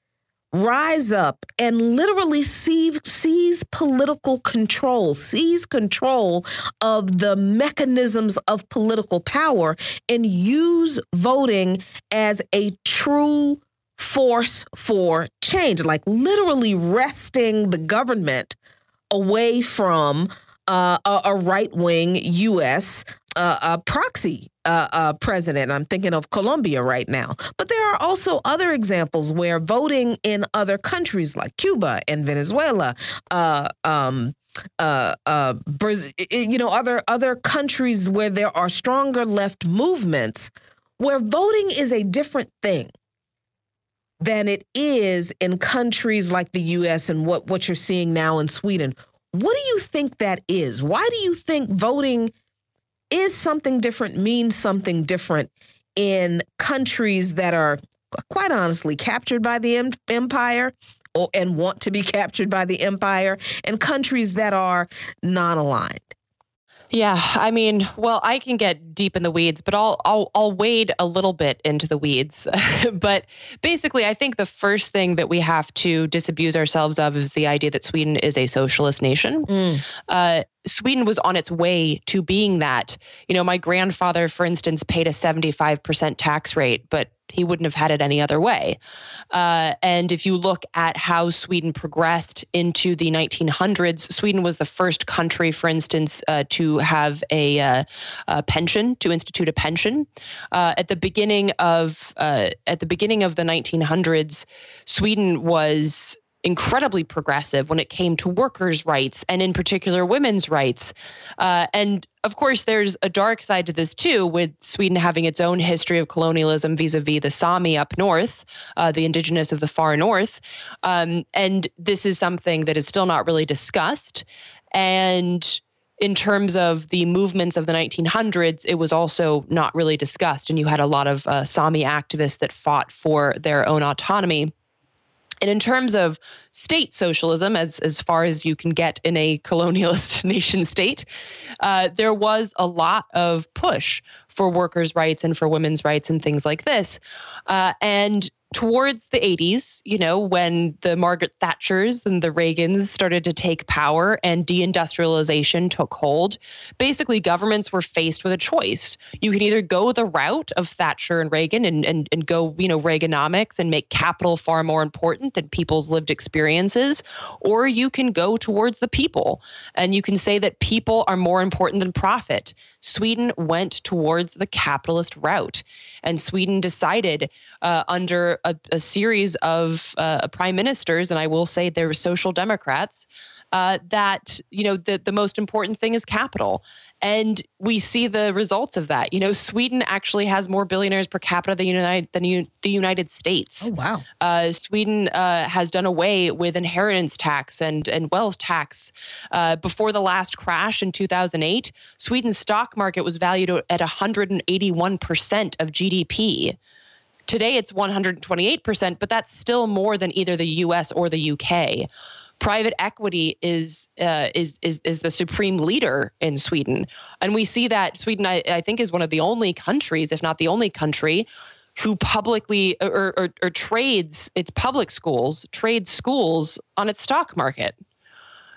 rise up and literally seize, seize political control, seize control of the mechanisms of political power, and use voting as a true force for change, like literally wresting the government away from uh, a, a right wing U.S. Uh, a proxy uh, uh, president. I'm thinking of Colombia right now. But there are also other examples where voting in other countries like Cuba and Venezuela, uh, um, uh, uh, you know, other other countries where there are stronger left movements, where voting is a different thing. than it is in countries like the US and what, what you're seeing now in Sweden. What do you think that is? Why do you think voting is something different, means something different in countries that are quite honestly captured by the empire or, and want to be captured by the empire, and countries that are non aligned? Yeah, I mean, well, I can get deep in the weeds, but I'll I'll I'll wade a little bit into the weeds. but basically, I think the first thing that we have to disabuse ourselves of is the idea that Sweden is a socialist nation. Mm. Uh, Sweden was on its way to being that. You know, my grandfather, for instance, paid a 75% tax rate, but he wouldn't have had it any other way. Uh, and if you look at how Sweden progressed into the 1900s, Sweden was the first country, for instance, uh, to have a, uh, a, pension, to institute a pension. Uh, at the beginning of uh, at the beginning of the 1900s, Sweden was incredibly progressive when it came to workers' rights and, in particular, women's rights. Uh, and of course, there's a dark side to this too, with Sweden having its own history of colonialism vis a vis the Sami up north, uh, the indigenous of the far north. Um, and this is something that is still not really discussed. And in terms of the movements of the 1900s, it was also not really discussed. And you had a lot of uh, Sami activists that fought for their own autonomy. And in terms of state socialism, as, as far as you can get in a colonialist nation state, uh, there was a lot of push for workers' rights and for women's rights and things like this. Uh, and towards the 80s, you know, when the Margaret Thatchers and the Reagans started to take power and deindustrialization took hold, basically governments were faced with a choice. You can either go the route of Thatcher and Reagan and, and, and go, you know, Reaganomics and make capital far more important than people's lived experiences, or you can go towards the people and you can say that people are more important than profit. Sweden went towards the capitalist route. And Sweden decided uh, under a, a, series of uh, prime ministers, and I will say they were social democrats, uh, that you know the the most important thing is capital, and we see the results of that. You know, Sweden actually has more billionaires per capita than United than U, the United States. Oh wow! Uh, Sweden uh, has done away with inheritance tax and and wealth tax. Uh, before the last crash in 2008, Sweden's stock market was valued at 181 percent of GDP. Today it's 128%, but that's still more than either the US or the UK private equity is uh, is is is the supreme leader in Sweden, and we see that Sweden, I, I think, is one of the only countries, if not the only country, who publicly or, or, or trades its public schools, trades schools on its stock market.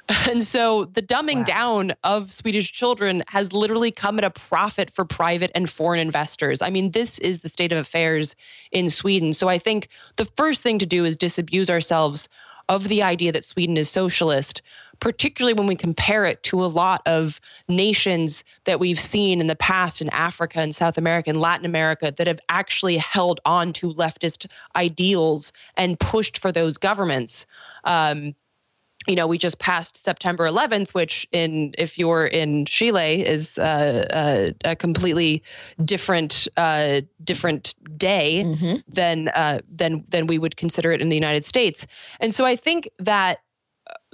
And so the dumbing wow. down of Swedish children has literally come at a profit for private and foreign investors. I mean, this is the state of affairs in Sweden. So I think the first thing to do is disabuse ourselves of the idea that Sweden is socialist, particularly when we compare it to a lot of nations that we've seen in the past in Africa and South America and Latin America that have actually held on to leftist ideals and pushed for those governments. Um, you know, we just passed September 11th, which in if you're in Chile is uh, uh, a completely different uh, different day mm-hmm. than uh, than than we would consider it in the United States. And so I think that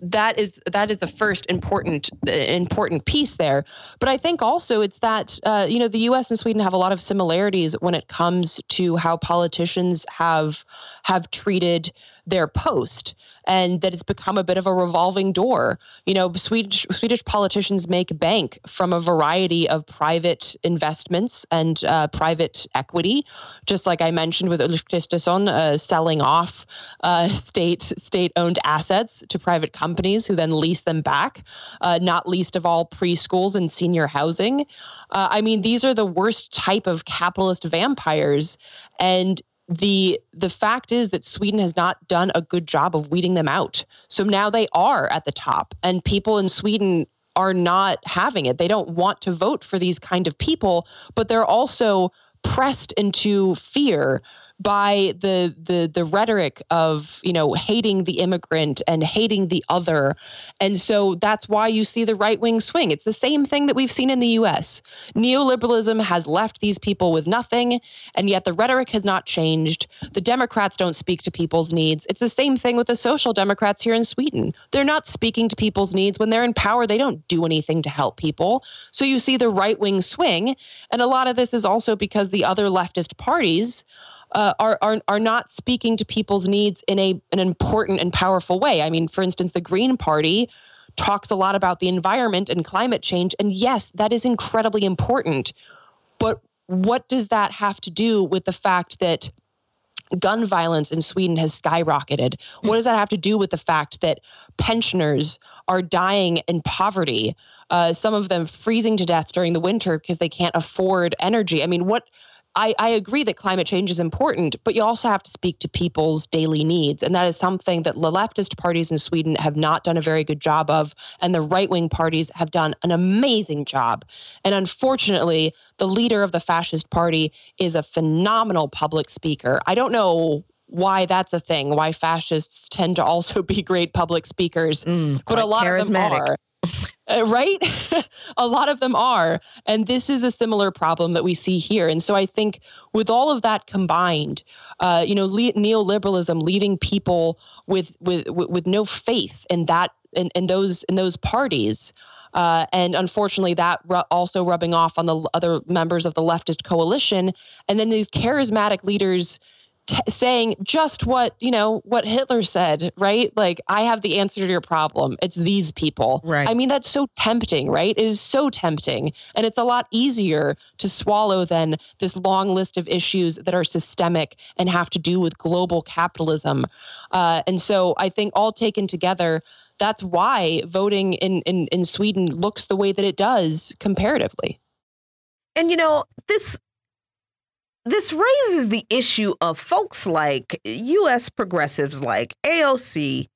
that is that is the first important important piece there. But I think also it's that uh, you know the U.S. and Sweden have a lot of similarities when it comes to how politicians have have treated their post and that it's become a bit of a revolving door. You know, Swedish Swedish politicians make bank from a variety of private investments and uh, private equity, just like I mentioned with Ulf Kristersson uh, selling off uh, state state owned assets to private companies who then lease them back. Uh, not least of all preschools and senior housing. Uh, I mean, these are the worst type of capitalist vampires, and the the fact is that Sweden has not done a good job of weeding them out. So now they are at the top and people in Sweden are not having it. They don't want to vote for these kind of people, but they're also pressed into fear by the the the rhetoric of you know hating the immigrant and hating the other. And so that's why you see the right wing swing. It's the same thing that we've seen in the US neoliberalism has left these people with nothing and yet the rhetoric has not changed. The democrats don't speak to people's needs. It's the same thing with the social democrats here in Sweden. They're not speaking to people's needs. When they're in power they don't do anything to help people. So you see the right wing swing and a lot of this is also because the other leftist parties uh, are, are are not speaking to people's needs in a an important and powerful way. I mean, for instance, the Green Party talks a lot about the environment and climate change, and yes, that is incredibly important. But what does that have to do with the fact that gun violence in Sweden has skyrocketed? What does that have to do with the fact that pensioners are dying in poverty? Uh, some of them freezing to death during the winter because they can't afford energy. I mean, what I, I agree that climate change is important, but you also have to speak to people's daily needs. And that is something that the leftist parties in Sweden have not done a very good job of. And the right wing parties have done an amazing job. And unfortunately, the leader of the fascist party is a phenomenal public speaker. I don't know why that's a thing, why fascists tend to also be great public speakers, Mm, but a lot of them are. Uh, right? a lot of them are. And this is a similar problem that we see here. And so I think with all of that combined, uh, you know, le- neoliberalism leaving people with, with, with, with no faith in that, in, in those, in those parties. Uh, and unfortunately, that ru- also rubbing off on the other members of the leftist coalition. And then these charismatic leaders t- saying just what you know what Hitler said, right? Like I have the answer to your problem. It's these people. Right. I mean, that's so tempting, right? It is so tempting, and it's a lot easier to swallow than this long list of issues that are systemic and have to do with global capitalism. Uh, and so, I think all taken together. That's why voting in, in, in Sweden looks the way that it does comparatively. And you know, this this raises the issue of folks like US progressives like AOC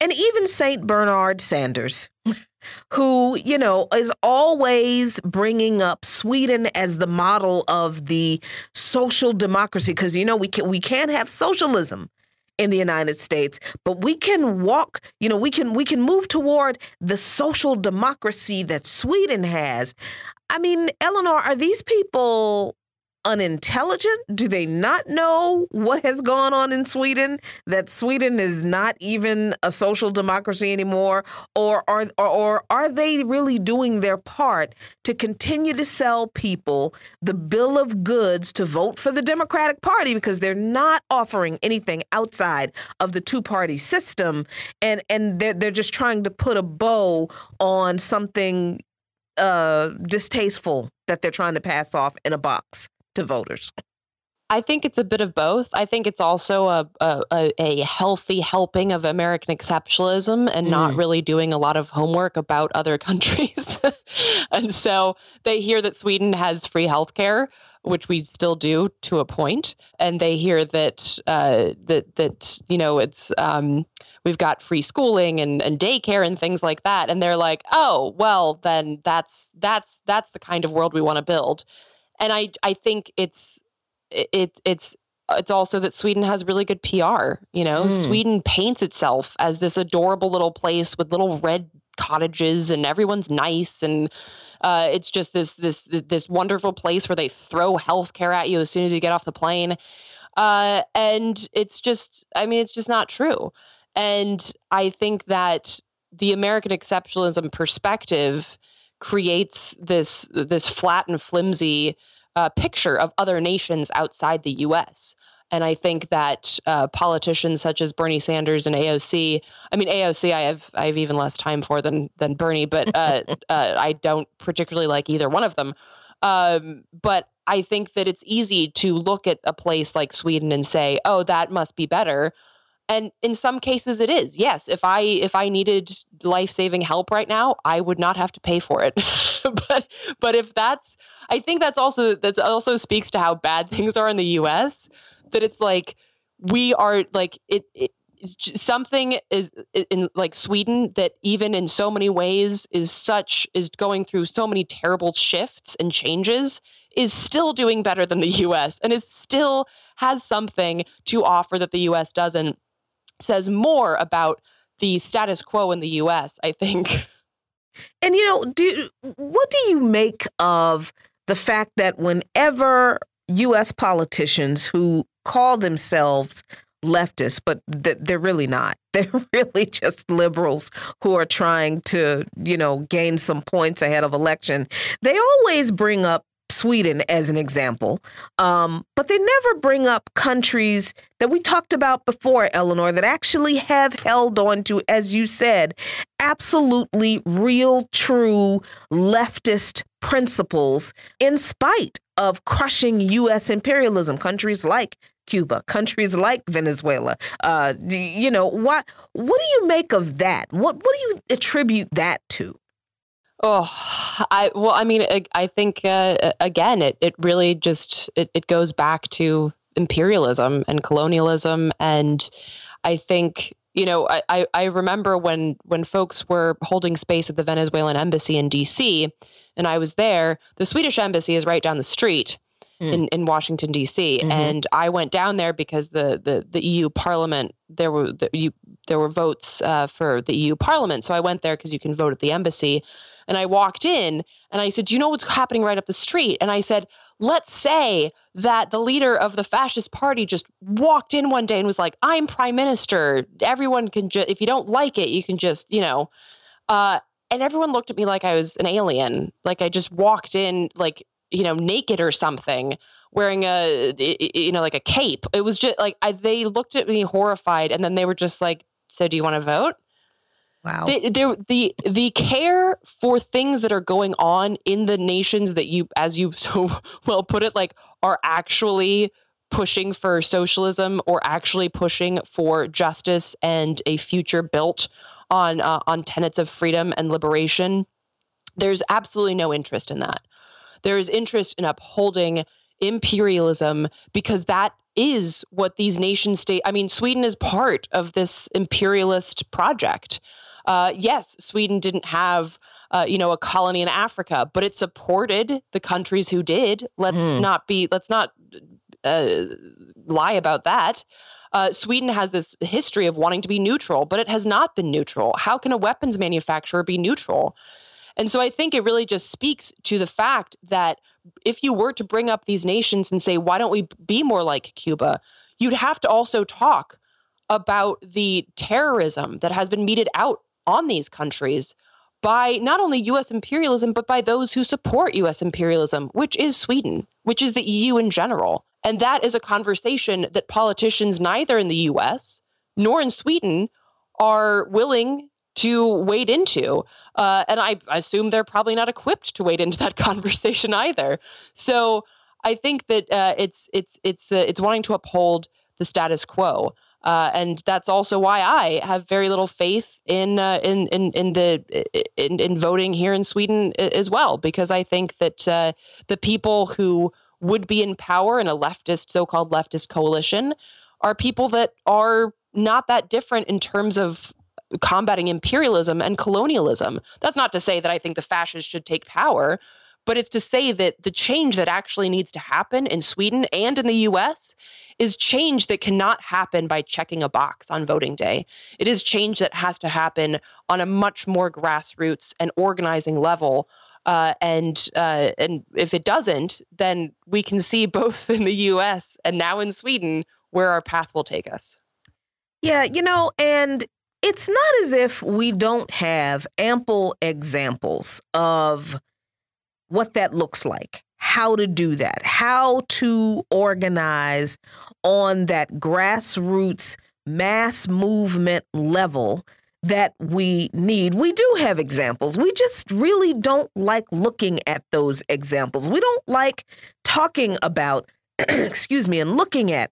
and even St. Bernard Sanders who, you know, is always bringing up Sweden as the model of the social democracy because you know we can we can't have socialism in the United States, but we can walk, you know, we can we can move toward the social democracy that Sweden has. I mean, Eleanor, are these people unintelligent? Do they not know what has gone on in Sweden? That Sweden is not even a social democracy anymore, or are or, or are they really doing their part to continue to sell people the bill of goods to vote for the Democratic Party because they're not offering anything outside of the two-party system, and and they're they're just trying to put a bow on something uh, distasteful that they're trying to pass off in a box to voters. I think it's a bit of both. I think it's also a a, a, healthy helping of American exceptionalism and not Mm. really doing a lot of homework about other countries. and so they hear that Sweden has free healthcare, which we still do to a point, and they hear that uh, that that you know it's um, we've got free schooling and, and daycare and things like that, and they're like, oh well, then that's that's that's the kind of world we want to build. And I I think it's it it's it's also that Sweden has really good PR. You know, Mm. Sweden paints itself as this adorable little place with little red cottages and everyone's nice and uh, it's just this this this wonderful place where they throw healthcare at you as soon as you get off the plane. Uh, and it's just, I mean, it's just not true. And I think that the American exceptionalism perspective creates this this flat and flimsy uh, picture of other nations outside the U.S. And I think that uh, politicians such as Bernie Sanders and AOC, I mean AOC, I have I have even less time for than than Bernie, but uh, uh, I don't particularly like either one of them. Um, but I think that it's easy to look at a place like Sweden and say, "Oh, that must be better." And in some cases, it is. Yes, if I if I needed life saving help right now, I would not have to pay for it. but but if that's, I think that's also that also speaks to how bad things are in the U.S. That it's like we are like it, it something is in like Sweden that even in so many ways is such is going through so many terrible shifts and changes is still doing better than the US and is still has something to offer that the US doesn't says more about the status quo in the US, I think. And you know, do what do you make of the fact that whenever US politicians who call themselves leftists, but th- they're really not. They're really just liberals who are trying to, you know, gain some points ahead of election. They always bring up Sweden as an example, um, but they never bring up countries that we talked about before, Eleanor, that actually have held on to, as you said, absolutely real, true leftist principles in spite of crushing U.S. imperialism. Countries like Cuba, countries like Venezuela. Uh, you know, what what do you make of that? What what do you attribute that to? Oh, I well, I mean, I, I think uh, again, it it really just it, it goes back to imperialism and colonialism, and I think you know I, I remember when when folks were holding space at the Venezuelan embassy in D.C. and I was there. The Swedish embassy is right down the street, mm. in, in Washington D.C. Mm-hmm. And I went down there because the the, the EU Parliament there were the, you, there were votes uh, for the EU Parliament, so I went there because you can vote at the embassy. And I walked in and I said, "Do you know what's happening right up the street?" And I said, "Let's say that the leader of the fascist party just walked in one day and was like, "I'm prime minister. Everyone can just if you don't like it, you can just, you know." Uh, and everyone looked at me like I was an alien, like I just walked in like you know, naked or something, wearing a, you know, like a cape. It was just like I, they looked at me horrified, and then they were just like, "So, do you want to vote?" Wow. The, the the care for things that are going on in the nations that you, as you so well put it, like are actually pushing for socialism or actually pushing for justice and a future built on uh, on tenets of freedom and liberation. There's absolutely no interest in that there is interest in upholding imperialism because that is what these nation state i mean sweden is part of this imperialist project uh, yes sweden didn't have uh, you know a colony in africa but it supported the countries who did let's mm. not be let's not uh, lie about that uh, Sweden has this history of wanting to be neutral, but it has not been neutral. How can a weapons manufacturer be neutral? And so I think it really just speaks to the fact that if you were to bring up these nations and say, why don't we be more like Cuba, you'd have to also talk about the terrorism that has been meted out on these countries by not only US imperialism, but by those who support US imperialism, which is Sweden, which is the EU in general. And that is a conversation that politicians, neither in the US nor in Sweden, are willing to wade into. Uh, and I, assume they're probably not equipped to wade into that conversation either. So I think that uh, it's it's it's uh, it's wanting to uphold the status quo. Uh, and that's also why I have very little faith in uh, in in in the in, in voting here in Sweden as well, because I think that uh, the people who would be in power in a leftist, so-called leftist coalition, are people that are not that different in terms of combating imperialism and colonialism. That's not to say that I think the fascists should take power, but it's to say that the change that actually needs to happen in Sweden and in the US is change that cannot happen by checking a box on voting day. It is change that has to happen on a much more grassroots and organizing level. Uh, and uh, and if it doesn't, then we can see both in the U.S. and now in Sweden where our path will take us. Yeah, you know, and it's not as if we don't have ample examples of what that looks like, how to do that, how to organize on that grassroots mass movement level that we need. We do have examples. We just really don't like looking at those examples. We don't like talking about, excuse me, and looking at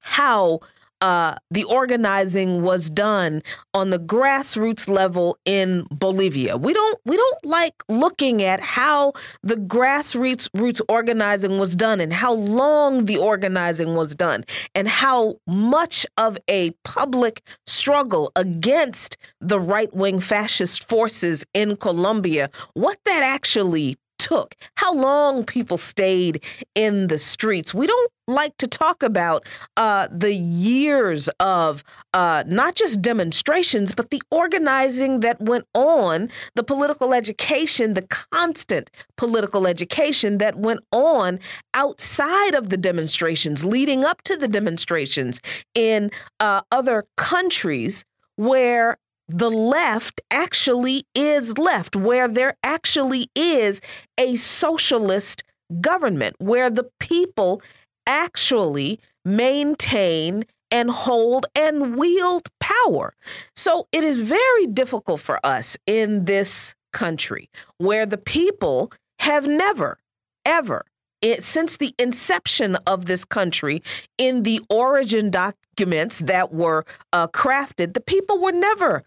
how uh, the organizing was done on the grassroots level in Bolivia. We don't we don't like looking at how the grassroots roots organizing was done and how long the organizing was done and how much of a public struggle against the right-wing fascist forces in Colombia what that actually took, how long people stayed in the streets. We don't like to talk about uh, the years of uh, not just demonstrations, but the organizing that went on, the political education, the constant political education that went on outside of the demonstrations, leading up to the demonstrations in uh, other countries where the left actually is left, where there actually is a socialist government, where the people actually maintain and hold and wield power. So it is very difficult for us in this country where the people have never, ever, it, since the inception of this country, in the origin documents that were uh, crafted, the people were never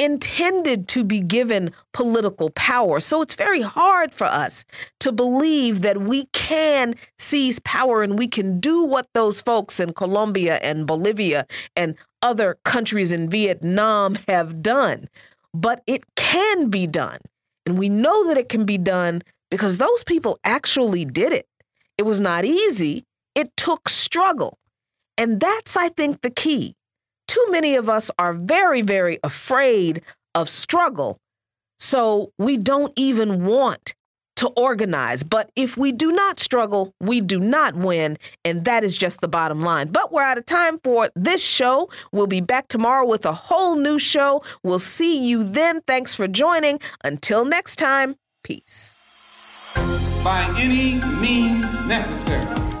intended to be given political power. So it's very hard for us to believe that we can seize power and we can do what those folks in Colombia and Bolivia and other countries in Vietnam have done. But it can be done. And we know that it can be done because those people actually did it. It was not easy, it took struggle. And that's, I think, the key too many of us are very, very afraid of struggle. So we don't even want to organize. But if we do not struggle, we do not win. And that is just the bottom line. But we're out of time for this show. We'll be back tomorrow with a whole new show. We'll see you then. Thanks for joining. Until next time, peace. By any means necessary.